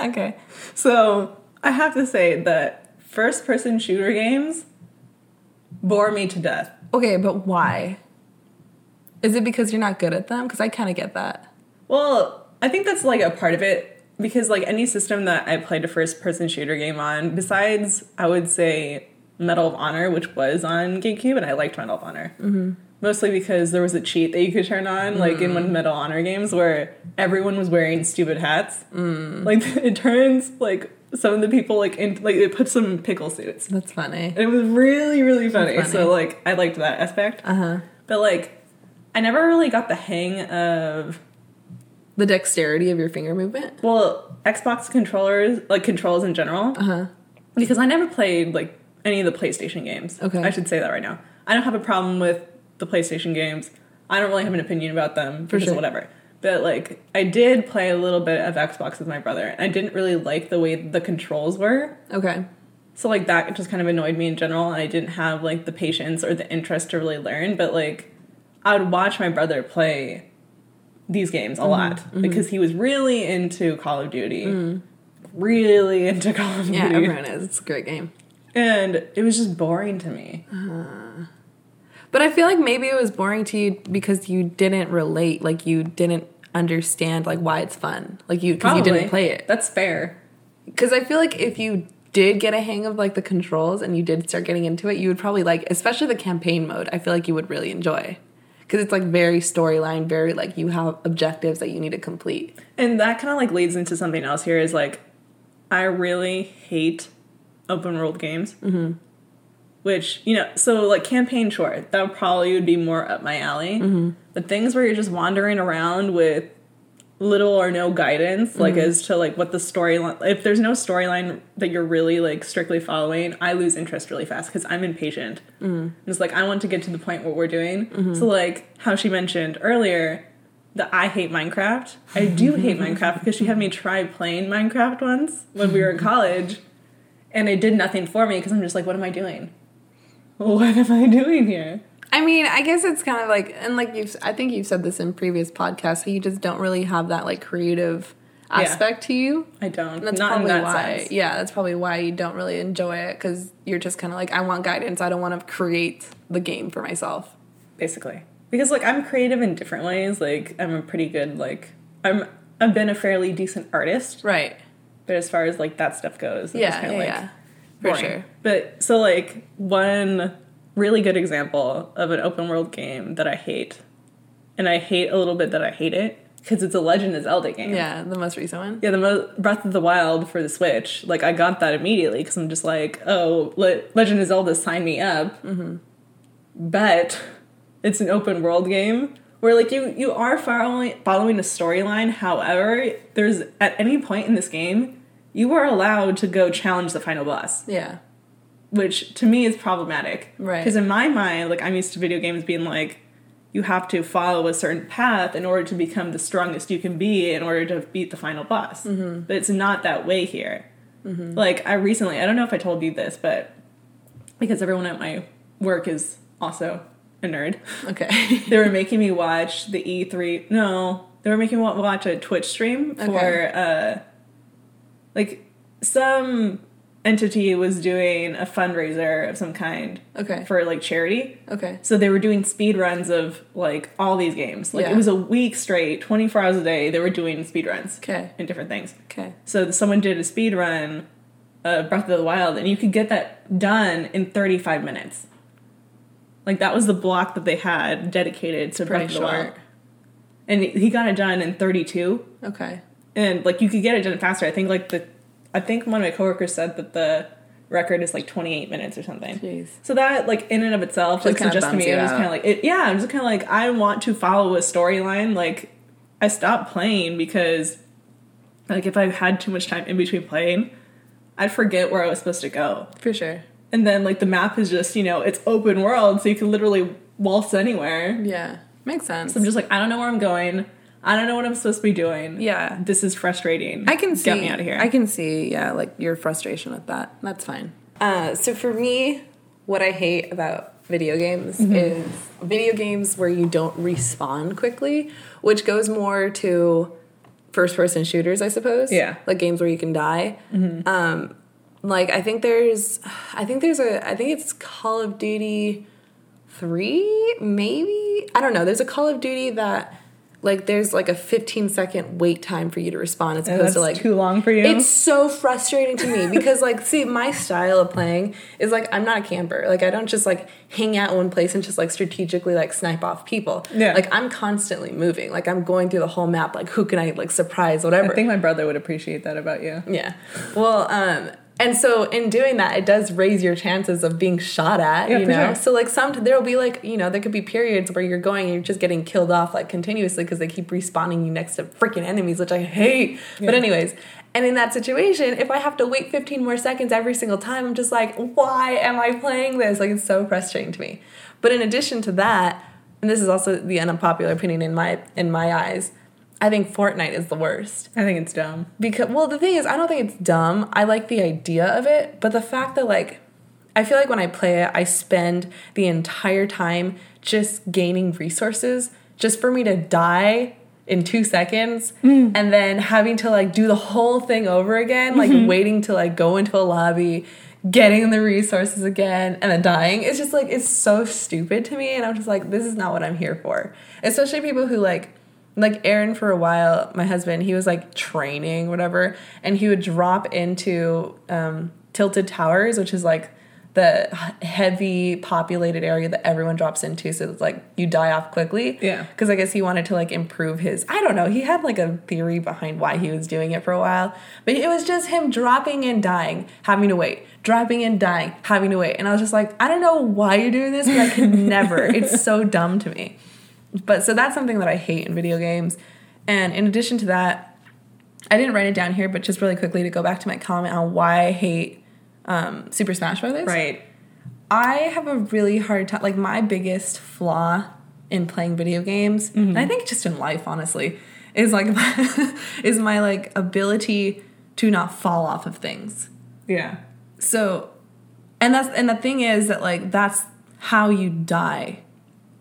Speaker 1: [laughs] [laughs]
Speaker 2: okay.
Speaker 1: So, I have to say that first person shooter games bore me to death.
Speaker 2: Okay, but why? Is it because you're not good at them? Because I kind of get that.
Speaker 1: Well, I think that's like a part of it because like any system that I played a first person shooter game on, besides I would say Medal of Honor, which was on GameCube, and I liked Medal of Honor. Mm-hmm. Mostly because there was a cheat that you could turn on, like in one of Medal of Honor games, where everyone was wearing stupid hats. Mm. Like [laughs] it turns like some of the people like in like it puts them in pickle suits.
Speaker 2: That's funny.
Speaker 1: And it was really, really funny.
Speaker 2: funny.
Speaker 1: So like I liked that aspect.
Speaker 2: Uh huh.
Speaker 1: But like I never really got the hang of
Speaker 2: The dexterity of your finger movement.
Speaker 1: well, Xbox controllers, like controls in general.
Speaker 2: Uh huh.
Speaker 1: Because I never played like any of the PlayStation games.
Speaker 2: Okay.
Speaker 1: I should say that right now. I don't have a problem with the PlayStation games. I don't really have an opinion about them
Speaker 2: For sure.
Speaker 1: whatever. But like I did play a little bit of Xbox with my brother. And I didn't really like the way the controls were.
Speaker 2: Okay.
Speaker 1: So like that just kind of annoyed me in general and I didn't have like the patience or the interest to really learn, but like I would watch my brother play these games a
Speaker 2: Mm-hmm.
Speaker 1: lot because he was really into Call of Duty. Really into Call of Duty.
Speaker 2: Mm. Yeah, everyone is. It's a great game.
Speaker 1: And it was just boring to me. Uh-huh.
Speaker 2: But I feel like maybe it was boring to you because you didn't relate, like you didn't understand like why it's fun, like you because you didn't play it.
Speaker 1: That's fair.
Speaker 2: Because I feel like if you did get a hang of like the controls and you did start getting into it, you would probably like, especially the campaign mode. I feel like you would really enjoy because it's like very storyline, very like you have objectives that you need to complete.
Speaker 1: And that kind of like leads into something else here is like I really hate open world games. Mm-hmm. Which, you know, so like campaign short, that probably would be more up my alley. Mm-hmm. But things where you're just wandering around with little or no guidance, like as to like what the storyline, if there's no storyline that you're really like strictly following, I lose interest really fast because I'm impatient. Mm. It's like I want to get to the point what we're doing. So like how she mentioned earlier, that I hate Minecraft. I do hate [laughs] Minecraft because she had me try playing Minecraft once when we were in college, and it did nothing for me because I'm just like, what am I doing? What am I doing here?
Speaker 2: I mean, I guess it's kind of like, and like you've, I think you've said this in previous podcasts, you just don't really have that like creative
Speaker 1: Yeah.
Speaker 2: aspect to you.
Speaker 1: I don't.
Speaker 2: And that's
Speaker 1: Not
Speaker 2: probably
Speaker 1: that
Speaker 2: why.
Speaker 1: sense.
Speaker 2: Yeah, that's probably why you don't really enjoy it because you're just kind of like, I want guidance. I don't want to create the game for myself.
Speaker 1: basically because like i'm creative in different ways like i'm a pretty good like i'm i've been a fairly decent artist
Speaker 2: Right.
Speaker 1: But as far as like that stuff goes
Speaker 2: Yeah.
Speaker 1: just
Speaker 2: Yeah.
Speaker 1: kinda, like,
Speaker 2: yeah. For sure.
Speaker 1: but so like one really good example of an open world game that i hate and i hate a little bit that i hate it because it's a legend of zelda game
Speaker 2: Yeah. The most recent one.
Speaker 1: yeah, the Mo- Breath of the Wild for the Switch. Like, I got that immediately because I'm just like, oh, Le- Legend of Zelda, sign me up.
Speaker 2: Mm-hmm.
Speaker 1: But it's an open world game where, like, you you are following following a storyline. However, there's at any point in this game, you are allowed to go challenge the final boss,
Speaker 2: Yeah.
Speaker 1: which to me is problematic.
Speaker 2: Right.
Speaker 1: Because in my mind, like, I'm used to video games being like. You have to follow a certain path in order to become the strongest you can be in order to beat the final boss.
Speaker 2: Mm-hmm.
Speaker 1: But it's not that way here. Like I recently, I don't know if I told you this, but because everyone at my work is also a nerd.
Speaker 2: Okay. [laughs]
Speaker 1: they were [laughs] making me watch the E3. No, they were making me watch a Twitch stream for
Speaker 2: Okay.
Speaker 1: uh, like some entity was doing a fundraiser of some kind
Speaker 2: Okay.
Speaker 1: for like charity.
Speaker 2: okay.
Speaker 1: So they were doing speed runs of like all these games. Like
Speaker 2: Yeah.
Speaker 1: it was a week straight, 24 hours a day, they were doing speed runs
Speaker 2: Okay.
Speaker 1: and different things.
Speaker 2: Okay.
Speaker 1: So someone did a speed run of Breath of the Wild, and you could get that done in 35 minutes. Like that was the block that they had dedicated to Breath of the Wild. And he got it done in 32.
Speaker 2: Okay.
Speaker 1: And like you could get it done faster. I think like the, I think one of my coworkers said that the record is like 28 minutes or something.
Speaker 2: Jeez.
Speaker 1: So that like in and of itself, like suggests to me,
Speaker 2: you
Speaker 1: I was
Speaker 2: out.
Speaker 1: kind of like, it, yeah, I'm just kind of like, I want to follow a storyline. Like, I stopped playing because, like, if I had too much time in between playing, I'd forget where I was supposed to go.
Speaker 2: For sure.
Speaker 1: And then like the map is just, you know, it's open world, so you can literally waltz anywhere.
Speaker 2: Yeah. Makes sense.
Speaker 1: So I'm just like, I don't know where I'm going. I don't know what I'm supposed to be doing.
Speaker 2: Yeah.
Speaker 1: This is frustrating.
Speaker 2: I can see.
Speaker 1: Get me out of here.
Speaker 2: I can see, yeah, like your frustration with that. That's fine. Uh, so for me, what I hate about video games
Speaker 1: Mm-hmm.
Speaker 2: is video games where you don't respawn quickly, which goes more to first person shooters, I suppose.
Speaker 1: Yeah.
Speaker 2: Like games where you can die. Um, like I think there's, I think there's a, I think it's Call of Duty three, maybe. I don't know. There's a Call of Duty that. Like there's like a 15 second wait time for you to respawn as opposed
Speaker 1: that's
Speaker 2: to like
Speaker 1: too long for you.
Speaker 2: it's so frustrating to me because like see my style of playing is like I'm not a camper. Like I don't just like hang out one place and just like strategically like snipe off people.
Speaker 1: Yeah.
Speaker 2: Like I'm constantly moving. Like I'm going through the whole map like who can I like surprise whatever.
Speaker 1: I think my brother would appreciate that about you.
Speaker 2: yeah. Well, um and so in doing that it does raise your chances of being shot at,
Speaker 1: Yeah,
Speaker 2: you know.
Speaker 1: sure.
Speaker 2: So like some there'll be like, you know, there could be periods where you're going and you're just getting killed off like continuously because they keep respawning you next to freaking enemies, which I hate. But anyways, and in that situation, if I have to wait 15 more seconds every single time, I'm just like, why am I playing this? Like it's so frustrating to me. But in addition to that, and this is also the unpopular opinion in my in my eyes, I think Fortnite is the worst.
Speaker 1: I think it's dumb.
Speaker 2: Because well, the thing is, I don't think it's dumb. I like the idea of it, but the fact that like I feel like when I play it, I spend the entire time just gaining resources just for me to die in 2 seconds mm. and then having to like do the whole thing over again, like mm-hmm. waiting to like go into a lobby, getting the resources again and then dying. It's just like it's so stupid to me and I'm just like this is not what I'm here for. Especially people who like like Aaron for a while, my husband, he was like training, whatever, and he would drop into um, Tilted Towers, which is like the heavy populated area that everyone drops into. So it's like you die off quickly.
Speaker 1: Yeah.
Speaker 2: Because I guess he wanted to like improve his, I don't know, he had like a theory behind why he was doing it for a while. But it was just him dropping and dying, having to wait, dropping and dying, having to wait. And I was just like, I don't know why you're doing this, but I can never. [laughs] It's so dumb to me. But so that's something that I hate in video games. And in addition to that, I didn't write it down here, but just really quickly to go back to my comment on why I hate um, Super Smash Brothers.
Speaker 1: Right.
Speaker 2: I have a really hard time. Like my biggest flaw in playing video games, and I think just in life, honestly, is like [laughs] is my like ability to not fall off of things.
Speaker 1: Yeah.
Speaker 2: So, and that's and the thing is that like that's how you die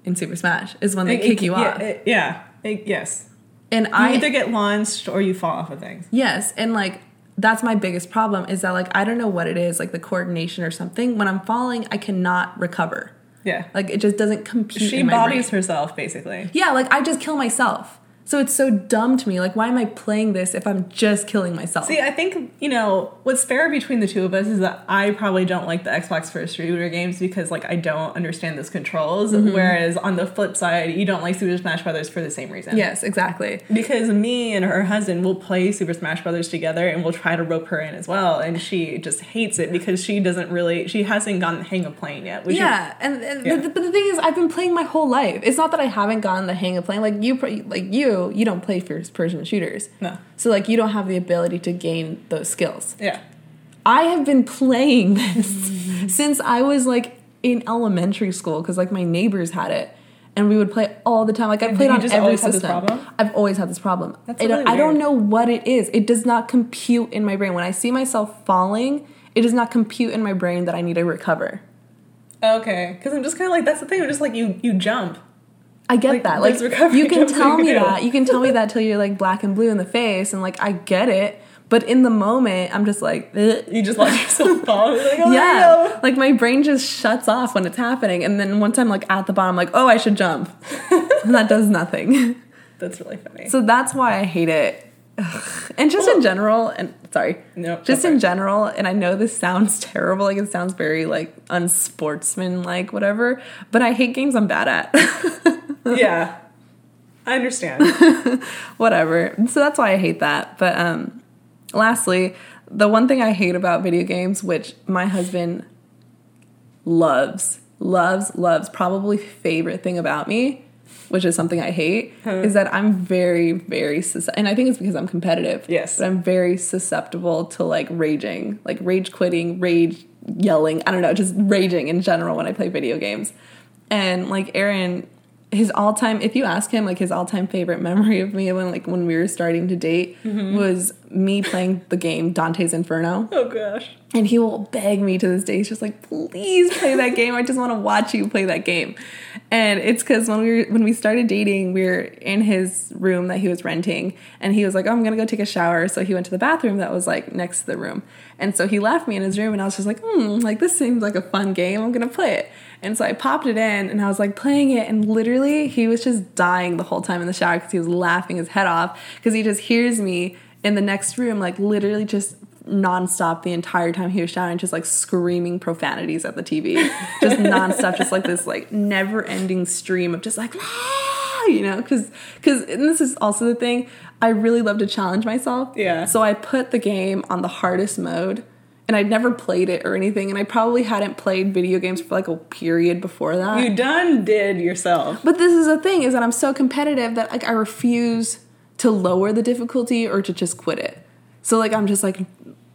Speaker 2: in Super Smash is when they
Speaker 1: It-
Speaker 2: kick
Speaker 1: it-
Speaker 2: you
Speaker 1: yeah,
Speaker 2: off.
Speaker 1: it- yeah. It- yes.
Speaker 2: and
Speaker 1: You
Speaker 2: I
Speaker 1: either get launched or you fall off of things.
Speaker 2: Yes, and like that's my biggest problem is that like I don't know what it is, like the coordination or something. When I'm falling, I cannot recover.
Speaker 1: Yeah.
Speaker 2: Like it just doesn't compute.
Speaker 1: She
Speaker 2: my brain.
Speaker 1: bodies herself, basically.
Speaker 2: Yeah, like I just kill myself. So it's so dumb to me. Like why am I playing this if I'm just killing myself?
Speaker 1: See, I think, you know, what's fair between the two of us is that I probably don't like the Xbox first shooter games because, like, I don't understand those controls.
Speaker 2: Mm-hmm.
Speaker 1: Whereas on the flip side, you don't like Super Smash Brothers for the same reason.
Speaker 2: yes, exactly.
Speaker 1: Because me and her husband will play Super Smash Brothers together and we'll try to rope her in as well. And she just hates it because she doesn't really, she hasn't gotten the hang of playing yet. Which is-
Speaker 2: Yeah, and, and
Speaker 1: Yeah.
Speaker 2: The, but the thing is, I've been playing my whole life. It's not that I haven't gotten the hang of playing. Like you, like you, you don't play first person shooters.
Speaker 1: No.
Speaker 2: So like you don't have the ability to gain those skills.
Speaker 1: yeah.
Speaker 2: I have been playing this [laughs] since I was like in elementary school because like my neighbors had it. And we would play all the time. Like I played on every
Speaker 1: always had this
Speaker 2: system. I've always had this problem.
Speaker 1: That's
Speaker 2: It-
Speaker 1: really
Speaker 2: I don't know what it is. It does not compute in my brain. When I see myself falling, it does not compute in my brain that I need to recover.
Speaker 1: Okay, because I'm just kind of like that's the thing. I'm just like you you jump.
Speaker 2: I get
Speaker 1: Like,
Speaker 2: that. Like you can [laughs] tell me that. You can tell me that till you're like black and blue in the face, and like I get it. But in the moment, I'm just like, "Ugh."
Speaker 1: You just let yourself fall. [laughs] Like, oh
Speaker 2: yeah, like my brain just shuts off when it's happening, and then once I'm like at the bottom, like, oh, I should jump. [laughs] and that does nothing.
Speaker 1: That's really funny.
Speaker 2: So that's why I hate it. Ugh. And just in general, and sorry,
Speaker 1: No,
Speaker 2: just in general, and I know this sounds [laughs] terrible, like it sounds very like unsportsman like whatever, but I hate games I'm bad at. [laughs]
Speaker 1: yeah, I understand. [laughs]
Speaker 2: whatever. So that's why I hate that. But um lastly, the one thing I hate about video games, which my husband loves, loves, loves, probably favorite thing about me, which is something I hate, is that I'm very, very sus- and I think it's because I'm competitive.
Speaker 1: Yes.
Speaker 2: But I'm very susceptible to like raging, like rage quitting, rage yelling, I don't know, just raging in general when I play video games. And like Aaron his all-time if you ask him like his all-time favorite memory of me when like when we were starting to date was me playing the game Dante's Inferno.
Speaker 1: Oh gosh.
Speaker 2: and he will beg me to this day. He's just like please play that game. I just want to watch you play that game. And it's cuz when we were when we started dating we were in his room that he was renting. And he was like oh, I'm going to go take a shower. So he went to the bathroom that was like next to the room. And so he left me in his room and I was just like hmm like this seems like a fun game. I'm going to play it and so I popped it in and I was like playing it, and literally he was just dying the whole time in the shower because he was laughing his head off because he just hears me in the next room, like literally just nonstop the entire time he was showering, just like screaming profanities at the TV, [laughs] just nonstop, just like this like never ending stream of just like, "Ah," you know, because because and this is also the thing. I really love to challenge myself.
Speaker 1: Yeah.
Speaker 2: So I put the game on the hardest mode and I'd never played it or anything, and I probably hadn't played video games for like a period before that.
Speaker 1: You done did yourself.
Speaker 2: but this is the thing is that I'm so competitive that like I refuse to lower the difficulty or to just quit it. So like I'm just like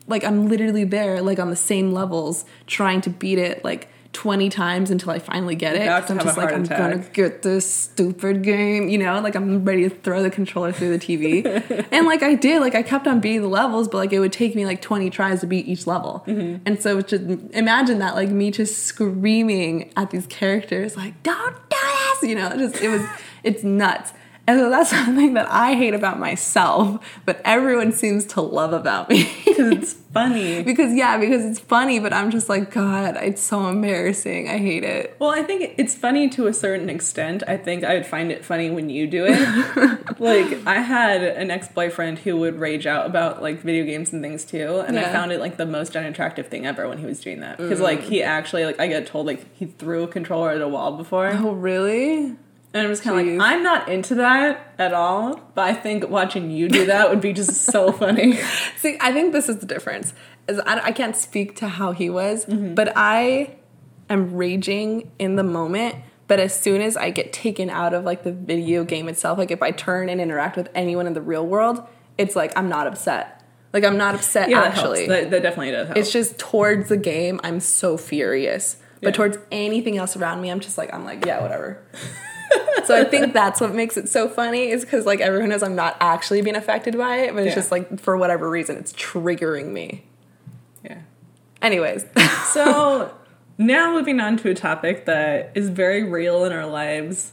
Speaker 2: like I'm literally there like on the same levels trying to beat it like 20 times until I finally get it.
Speaker 1: About
Speaker 2: 'Cause
Speaker 1: to
Speaker 2: I'm just like I'm
Speaker 1: attack.
Speaker 2: gonna get this stupid game, you know, like I'm ready to throw the controller through the TV. [laughs] and like I did, like I kept on beating the levels, but like it would take me like 20 tries to beat each level.
Speaker 1: Mm-hmm.
Speaker 2: And so just imagine that, like me just screaming at these characters, like, don't do this, you know, just it was it's nuts. And so that's [laughs] something that I hate about myself, but everyone seems to love about me.
Speaker 1: Because It's [laughs] funny.
Speaker 2: because yeah, because it's funny, but I'm just like, God, it's so embarrassing. I hate it.
Speaker 1: Well, I think it's funny to a certain extent. I think I would find it funny when you do it. [laughs] like I had an ex-boyfriend who would rage out about like video games and things too, and I found it like the most unattractive thing ever when he was doing that. Because mm. like he actually like I get told like he threw a controller at a wall before.
Speaker 2: Oh, really?
Speaker 1: And I'm just kind of like, I'm not into that at all, but I think watching you do that would be just so [laughs] funny.
Speaker 2: See, I think this is the difference. Is I, I can't speak to how he was,
Speaker 1: Mm-hmm.
Speaker 2: but I am raging in the moment. But as soon as I get taken out of like the video game itself, like if I turn and interact with anyone in the real world, it's like I'm not upset. Like I'm not upset
Speaker 1: Yeah,
Speaker 2: actually.
Speaker 1: that, helps. that, that definitely does help.
Speaker 2: It's just towards the game, I'm so furious. But
Speaker 1: Yeah.
Speaker 2: towards anything else around me, I'm just like, I'm like, yeah, whatever. [laughs] [laughs] so I think that's what makes it so funny is because like everyone knows I'm not actually being affected by it, but it's
Speaker 1: Yeah.
Speaker 2: just like for whatever reason, it's triggering me.
Speaker 1: yeah.
Speaker 2: Anyways, [laughs]
Speaker 1: So now moving on to a topic that is very real in our lives,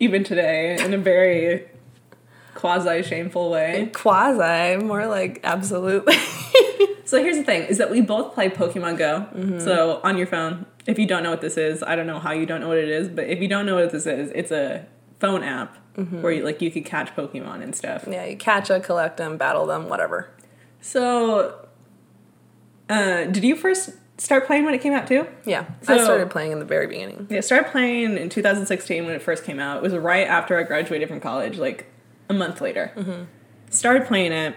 Speaker 1: even today, in a very quasi shameful way.
Speaker 2: quasi, more like absolutely. [laughs]
Speaker 1: So here's the thing: is that we both play Pokemon Go. Mm-hmm. So on your phone, if you don't know what this is, I don't know how you don't know what it is, but if you don't know what this is, it's a phone app mm-hmm. where you, like you could catch Pokemon and stuff.
Speaker 2: yeah, you catch them, collect them, battle them, whatever.
Speaker 1: So, uh, did you first start playing when it came out too?
Speaker 2: Yeah, I started playing in the very beginning.
Speaker 1: Yeah, started playing in 2016 when it first came out. It was right after I graduated from college, like a month later. Mm-hmm. Started playing it.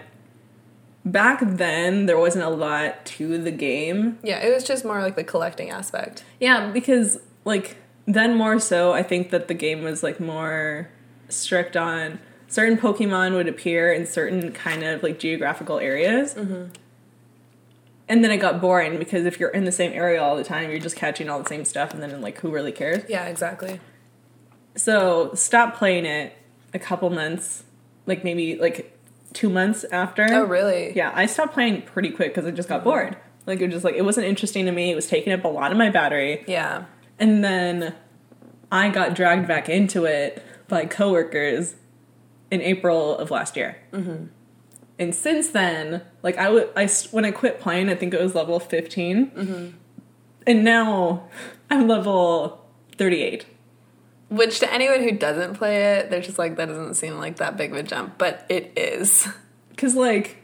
Speaker 1: Back then, there wasn't a lot to the game.
Speaker 2: Yeah, it was just more like the collecting aspect.
Speaker 1: Yeah, because like then more so, I think that the game was like more strict on certain Pokemon would appear in certain kind of like geographical areas. Mm-hmm. And then it got boring because if you're in the same area all the time, you're just catching all the same stuff, and then like who really cares?
Speaker 2: Yeah, exactly.
Speaker 1: So stop playing it a couple months, like maybe like two months after.
Speaker 2: Oh, really?
Speaker 1: Yeah, I stopped playing pretty quick because I just got bored. Like it was just like it wasn't interesting to me. It was taking up a lot of my battery.
Speaker 2: Yeah.
Speaker 1: And then I got dragged back into it by coworkers in April of last year. Mm-hmm. And since then, like I would, I when I quit playing, I think it was level 15
Speaker 2: Mm-hmm.
Speaker 1: and now I'm level thirty-eight.
Speaker 2: Which to anyone who doesn't play it, they're just like that doesn't seem like that big of a jump, but it is. [laughs]
Speaker 1: Because like,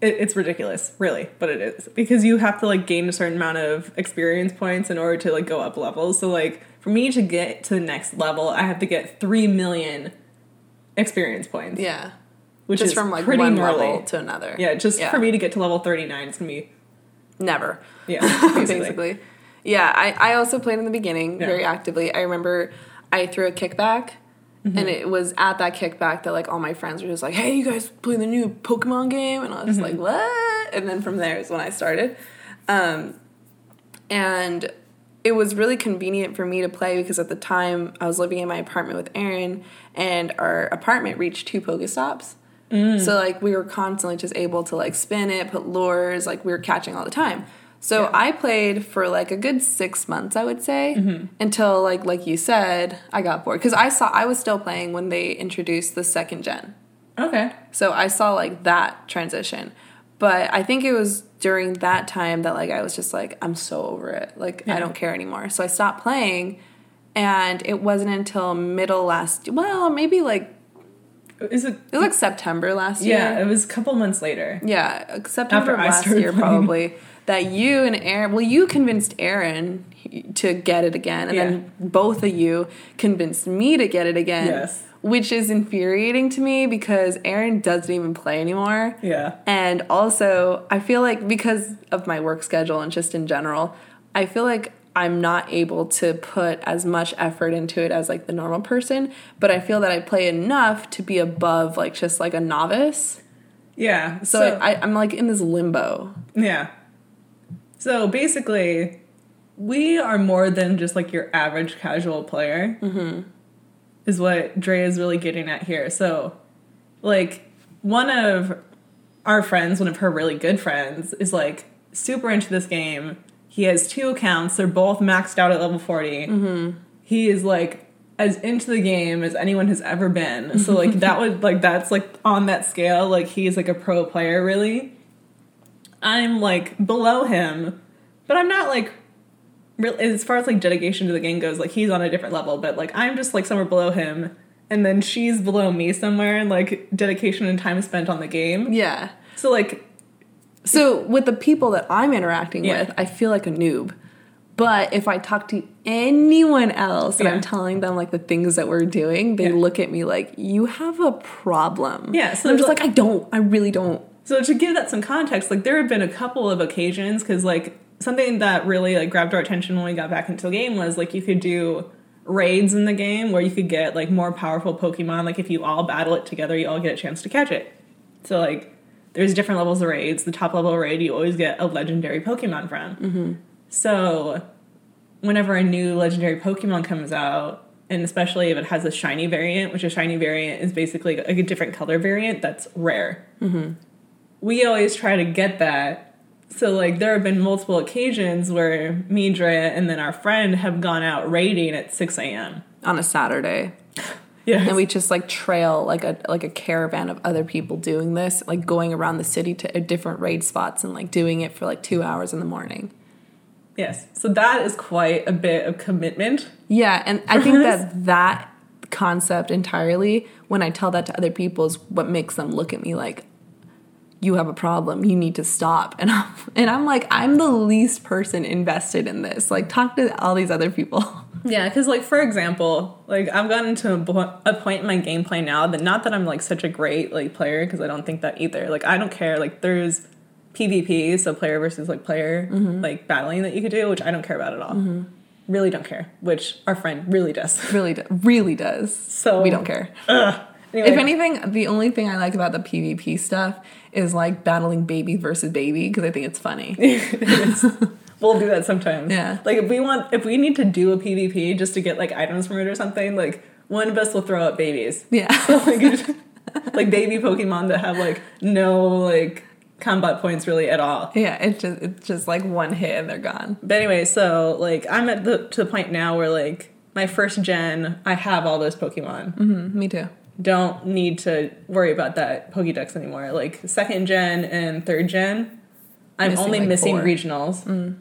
Speaker 1: it, it's ridiculous, really, but it is because you have to like gain a certain amount of experience points in order to like go up levels. So like, for me to get to the next level, I have to get three million experience points.
Speaker 2: Yeah.
Speaker 1: which
Speaker 2: just
Speaker 1: is
Speaker 2: from like
Speaker 1: pretty
Speaker 2: one
Speaker 1: gnarly.
Speaker 2: level to another.
Speaker 1: Yeah, just for me to get to level 39, it's gonna be
Speaker 2: Never.
Speaker 1: yeah, [laughs] basically.
Speaker 2: basically. Yeah, I, I also played in the beginning
Speaker 1: Yeah.
Speaker 2: very actively. I remember I threw a kickback,
Speaker 1: Mm-hmm.
Speaker 2: and it was at that kickback that like all my friends were just like, "Hey, you guys play the new Pokemon game?" And I was
Speaker 1: Mm-hmm.
Speaker 2: like, "What?" And then from there is when I started, um, and it was really convenient for me to play because at the time I was living in my apartment with Aaron, and our apartment reached two Pokestops. So like we were constantly just able to like spin it, put lures, like we were catching all the time. So I played for like a good six months, I would say, mm-hmm. until like like you said, I got bored because I saw I was still playing when they introduced the second gen.
Speaker 1: Okay.
Speaker 2: So I saw like that transition. But I think it was during that time that like I was just like I'm so over it. Like
Speaker 1: Yeah.
Speaker 2: I don't care anymore. So I stopped playing and it wasn't until middle last well, maybe like
Speaker 1: Is it?
Speaker 2: it was like September last
Speaker 1: Yeah,
Speaker 2: year.
Speaker 1: Yeah, it was a couple months later.
Speaker 2: Yeah, September
Speaker 1: After
Speaker 2: of last year
Speaker 1: playing.
Speaker 2: probably. That you and Aaron, well, you convinced Aaron to get it again, and then both of you convinced me to get it again.
Speaker 1: Yes.
Speaker 2: Which is infuriating to me because Aaron doesn't even play anymore.
Speaker 1: Yeah.
Speaker 2: And also, I feel like because of my work schedule and just in general, I feel like I'm not able to put as much effort into it as like the normal person, but I feel that I play enough to be above like just like a novice.
Speaker 1: Yeah.
Speaker 2: So,
Speaker 1: So,
Speaker 2: I, I'm like in this limbo.
Speaker 1: yeah. So basically, we are more than just like your average casual player. Mm-hmm. Is what Dre is really getting at here. So, like, one of our friends, one of her really good friends, is like super into this game. He has two accounts. They're both maxed out at level 40. Mm-hmm. He is like as into the game as anyone has ever been. So like that [laughs] would like that's like on that scale. Like he's like a pro player really. I'm like below him, but I'm not like real as far as like dedication to the game goes. Like he's on a different level, but like I'm just like somewhere below him, and then she's below me somewhere and like dedication and time spent on the game.
Speaker 2: Yeah.
Speaker 1: So like
Speaker 2: So with the people that I'm interacting
Speaker 1: Yeah.
Speaker 2: with, I feel like a noob. But if I talk to anyone else and
Speaker 1: Yeah.
Speaker 2: I'm telling them like the things that we're doing, they
Speaker 1: Yeah.
Speaker 2: look at me like, you have a problem.
Speaker 1: Yeah, so
Speaker 2: I'm just
Speaker 1: like-
Speaker 2: like, I don't. I really don't.
Speaker 1: So to give that some context, like there have been a couple of occasions because like something that really like grabbed our attention when we got back into the game was like you could do raids in the game where you could get like more powerful Pokemon. Like if you all battle it together, you all get a chance to catch it. So like there's different levels of raids. The top level raid you always get a legendary Pokemon from. Mm-hmm. So whenever a new legendary Pokemon comes out, and especially if it has a shiny variant, which a shiny variant is basically like a different color variant that's rare we always try to get that. So like there have been multiple occasions where me, Drea, and then our friend have gone out raiding at six a.m.
Speaker 2: On a Saturday. [laughs]
Speaker 1: Yeah,
Speaker 2: And we just like trail like a like a caravan of other people doing this, like going around the city to uh, different raid spots and like doing it for like two hours in the morning.
Speaker 1: yes. So that is quite a bit of commitment.
Speaker 2: Yeah, and I think that that concept entirely, when I tell that to other people, is what makes them look at me like, "You have a problem. You need to stop." And I'm, and I'm like, I'm the least person invested in this. Like, talk to all these other people. [laughs]
Speaker 1: Yeah, because like for example, like I've gotten to a, bo- a point in my gameplay now that not that I'm like such a great like player because I don't think that either. Like I don't care. Like there's PvP, so player versus like player mm-hmm. like battling that you could do, which I don't care about at all. Mm-hmm. Really don't care. Which our friend really does.
Speaker 2: really, do, really does.
Speaker 1: So
Speaker 2: we don't care.
Speaker 1: Anyway,
Speaker 2: If anything, the only thing I like about the PvP stuff is like battling baby versus baby because I think it's funny. [laughs]
Speaker 1: we'll do that sometimes.
Speaker 2: Yeah.
Speaker 1: Like if we want, if we need to do a PvP just to get like items from it or something, like one of us will throw up babies.
Speaker 2: Yeah. [laughs]
Speaker 1: like, like baby Pokemon that have like no like combat points really at all.
Speaker 2: Yeah, it's just it's just like one hit and they're gone.
Speaker 1: But anyway, so like I'm at the to the point now where like my first gen, I have all those Pokemon.
Speaker 2: Mm, me too.
Speaker 1: Don't need to worry about that Pokédex anymore. Like second gen and third gen, I'm
Speaker 2: Missing,
Speaker 1: only
Speaker 2: like,
Speaker 1: missing
Speaker 2: four.
Speaker 1: regionals. Mm.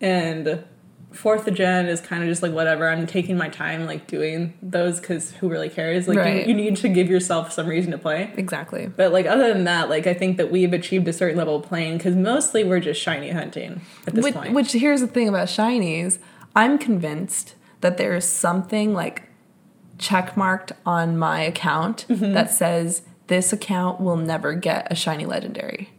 Speaker 1: And fourth gen is kind of just like whatever. I'm taking my time like doing those because who really cares? Like
Speaker 2: Right.
Speaker 1: you, you need to give yourself some reason to play.
Speaker 2: Exactly.
Speaker 1: But like other than that, like I think that we've achieved a certain level of playing because mostly we're just shiny hunting at this
Speaker 2: Which,
Speaker 1: point.
Speaker 2: which here's the thing about shinies. I'm convinced that there is something like checkmarked on my account
Speaker 1: Mm-hmm.
Speaker 2: that says this account will never get a shiny legendary.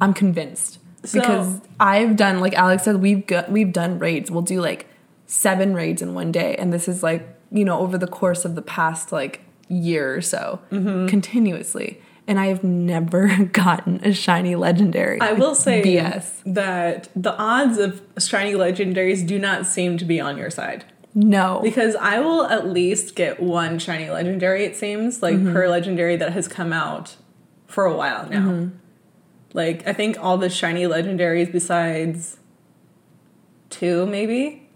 Speaker 2: I'm convinced
Speaker 1: So-
Speaker 2: because I've done like Alex said we've got we've done raids. We'll do like seven raids in one day, and this is like you know over the course of the past like year or so
Speaker 1: Mm-hmm.
Speaker 2: continuously. And I have never [laughs] gotten a shiny legendary.
Speaker 1: I will say
Speaker 2: BS.
Speaker 1: that the odds of shiny legendaries do not seem to be on your side.
Speaker 2: No.
Speaker 1: Because I will at least get one shiny legendary, it seems, like
Speaker 2: Mm-hmm.
Speaker 1: per legendary that has come out for a while now.
Speaker 2: Mm-hmm.
Speaker 1: Like, I think all the shiny legendaries besides two, maybe,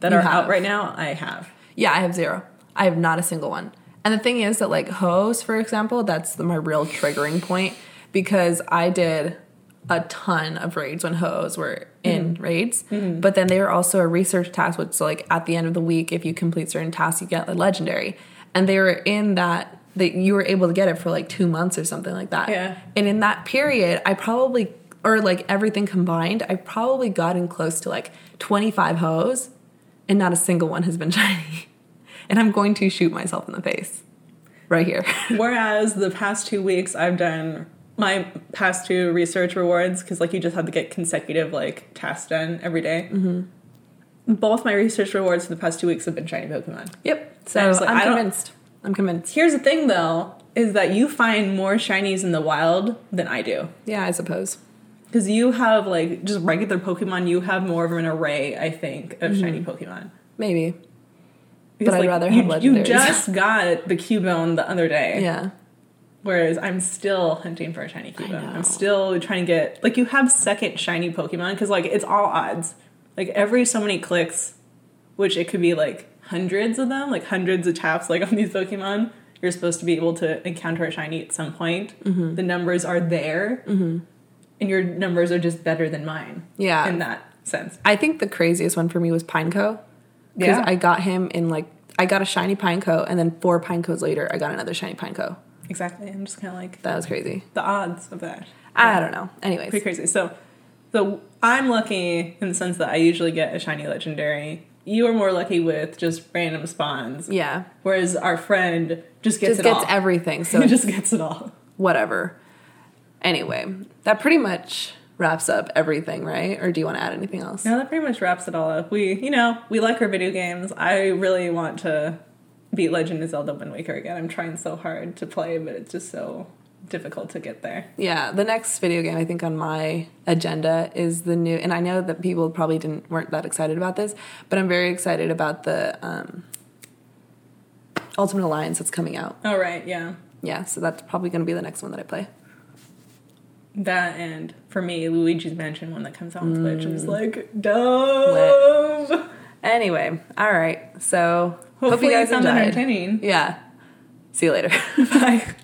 Speaker 1: that
Speaker 2: You
Speaker 1: are
Speaker 2: have.
Speaker 1: out right now, I have.
Speaker 2: Yeah, I have zero. I have not a single one. And the thing is that, like, Ho-Ohs, for example, that's the, my real triggering point because I did a ton of raids when Ho-Ohs were in mm-hmm. raids. Mm-hmm. But then they were also a research task, which, like, at the end of the week, if you complete certain tasks, you get a legendary. And they were in that, that you were able to get it for like two months or something like that.
Speaker 1: Yeah.
Speaker 2: And in that period, I probably, or like everything combined, I probably gotten close to like 25 Ho-Ohs and not a single one has been [laughs] shiny. And I'm going to shoot myself in the face right here. [laughs]
Speaker 1: Whereas the past two weeks, I've done my past two research rewards because, like, you just have to get consecutive like tasks done every day.
Speaker 2: Mm-hmm.
Speaker 1: Both my research rewards for the past two weeks have been shiny Pokemon.
Speaker 2: yep. So I'm
Speaker 1: I
Speaker 2: convinced. I'm convinced.
Speaker 1: Here's the thing, though, is that you find more shinies in the wild than I do.
Speaker 2: Yeah, I suppose.
Speaker 1: Because you have like just regular Pokemon, you have more of an array, I think, of
Speaker 2: Mm-hmm.
Speaker 1: shiny Pokemon.
Speaker 2: Maybe.
Speaker 1: Because,
Speaker 2: I'd
Speaker 1: like,
Speaker 2: rather
Speaker 1: you,
Speaker 2: have
Speaker 1: you
Speaker 2: legendaries.
Speaker 1: just got the Cubone the other day.
Speaker 2: Yeah.
Speaker 1: Whereas I'm still hunting for a shiny Cubone. I'm still trying to get like you have second shiny Pokemon because like it's all odds. Like every so many clicks, which it could be like hundreds of them, like hundreds of taps like [laughs] on these Pokemon, you're supposed to be able to encounter a shiny at some point.
Speaker 2: Mm-hmm.
Speaker 1: The numbers are there, and your numbers are just better than mine.
Speaker 2: Yeah.
Speaker 1: in that sense.
Speaker 2: I think the craziest one for me was Pineco. Because
Speaker 1: Yeah.
Speaker 2: I got him in like, I got a shiny Pineco, and then four Pineco's later, I got another shiny Pineco.
Speaker 1: Exactly. I'm just kind of like
Speaker 2: That was crazy.
Speaker 1: the odds of that.
Speaker 2: I don't know. Anyways.
Speaker 1: pretty crazy. So, so I'm lucky in the sense that I usually get a shiny legendary. You are more lucky with just random spawns,
Speaker 2: Yeah.
Speaker 1: whereas our friend just gets
Speaker 2: Just
Speaker 1: it
Speaker 2: gets
Speaker 1: all.
Speaker 2: everything. [laughs] So
Speaker 1: he just gets it all.
Speaker 2: whatever. Anyway, that pretty much wraps up everything, right? Or do you want to add anything else?
Speaker 1: No, that pretty much wraps it all up. We, you know, we like our video games. I really want to beat Legend of Zelda Wind Waker again. I'm trying so hard to play, but it's just so difficult to get there.
Speaker 2: Yeah, the next video game I think on my agenda is the new, and I know that people probably didn't weren't that excited about this, but I'm very excited about the um, Ultimate Alliance that's coming out.
Speaker 1: All right, yeah.
Speaker 2: Yeah, so that's probably going to be the next one that I play.
Speaker 1: That and for me, Luigi's Mansion one that comes out on Switch
Speaker 2: Mm.
Speaker 1: is like dope.
Speaker 2: Anyway, all right. So hope
Speaker 1: Hopefully
Speaker 2: you guys
Speaker 1: found
Speaker 2: enjoyed.
Speaker 1: entertaining.
Speaker 2: Yeah. See you later. [laughs]
Speaker 1: Bye.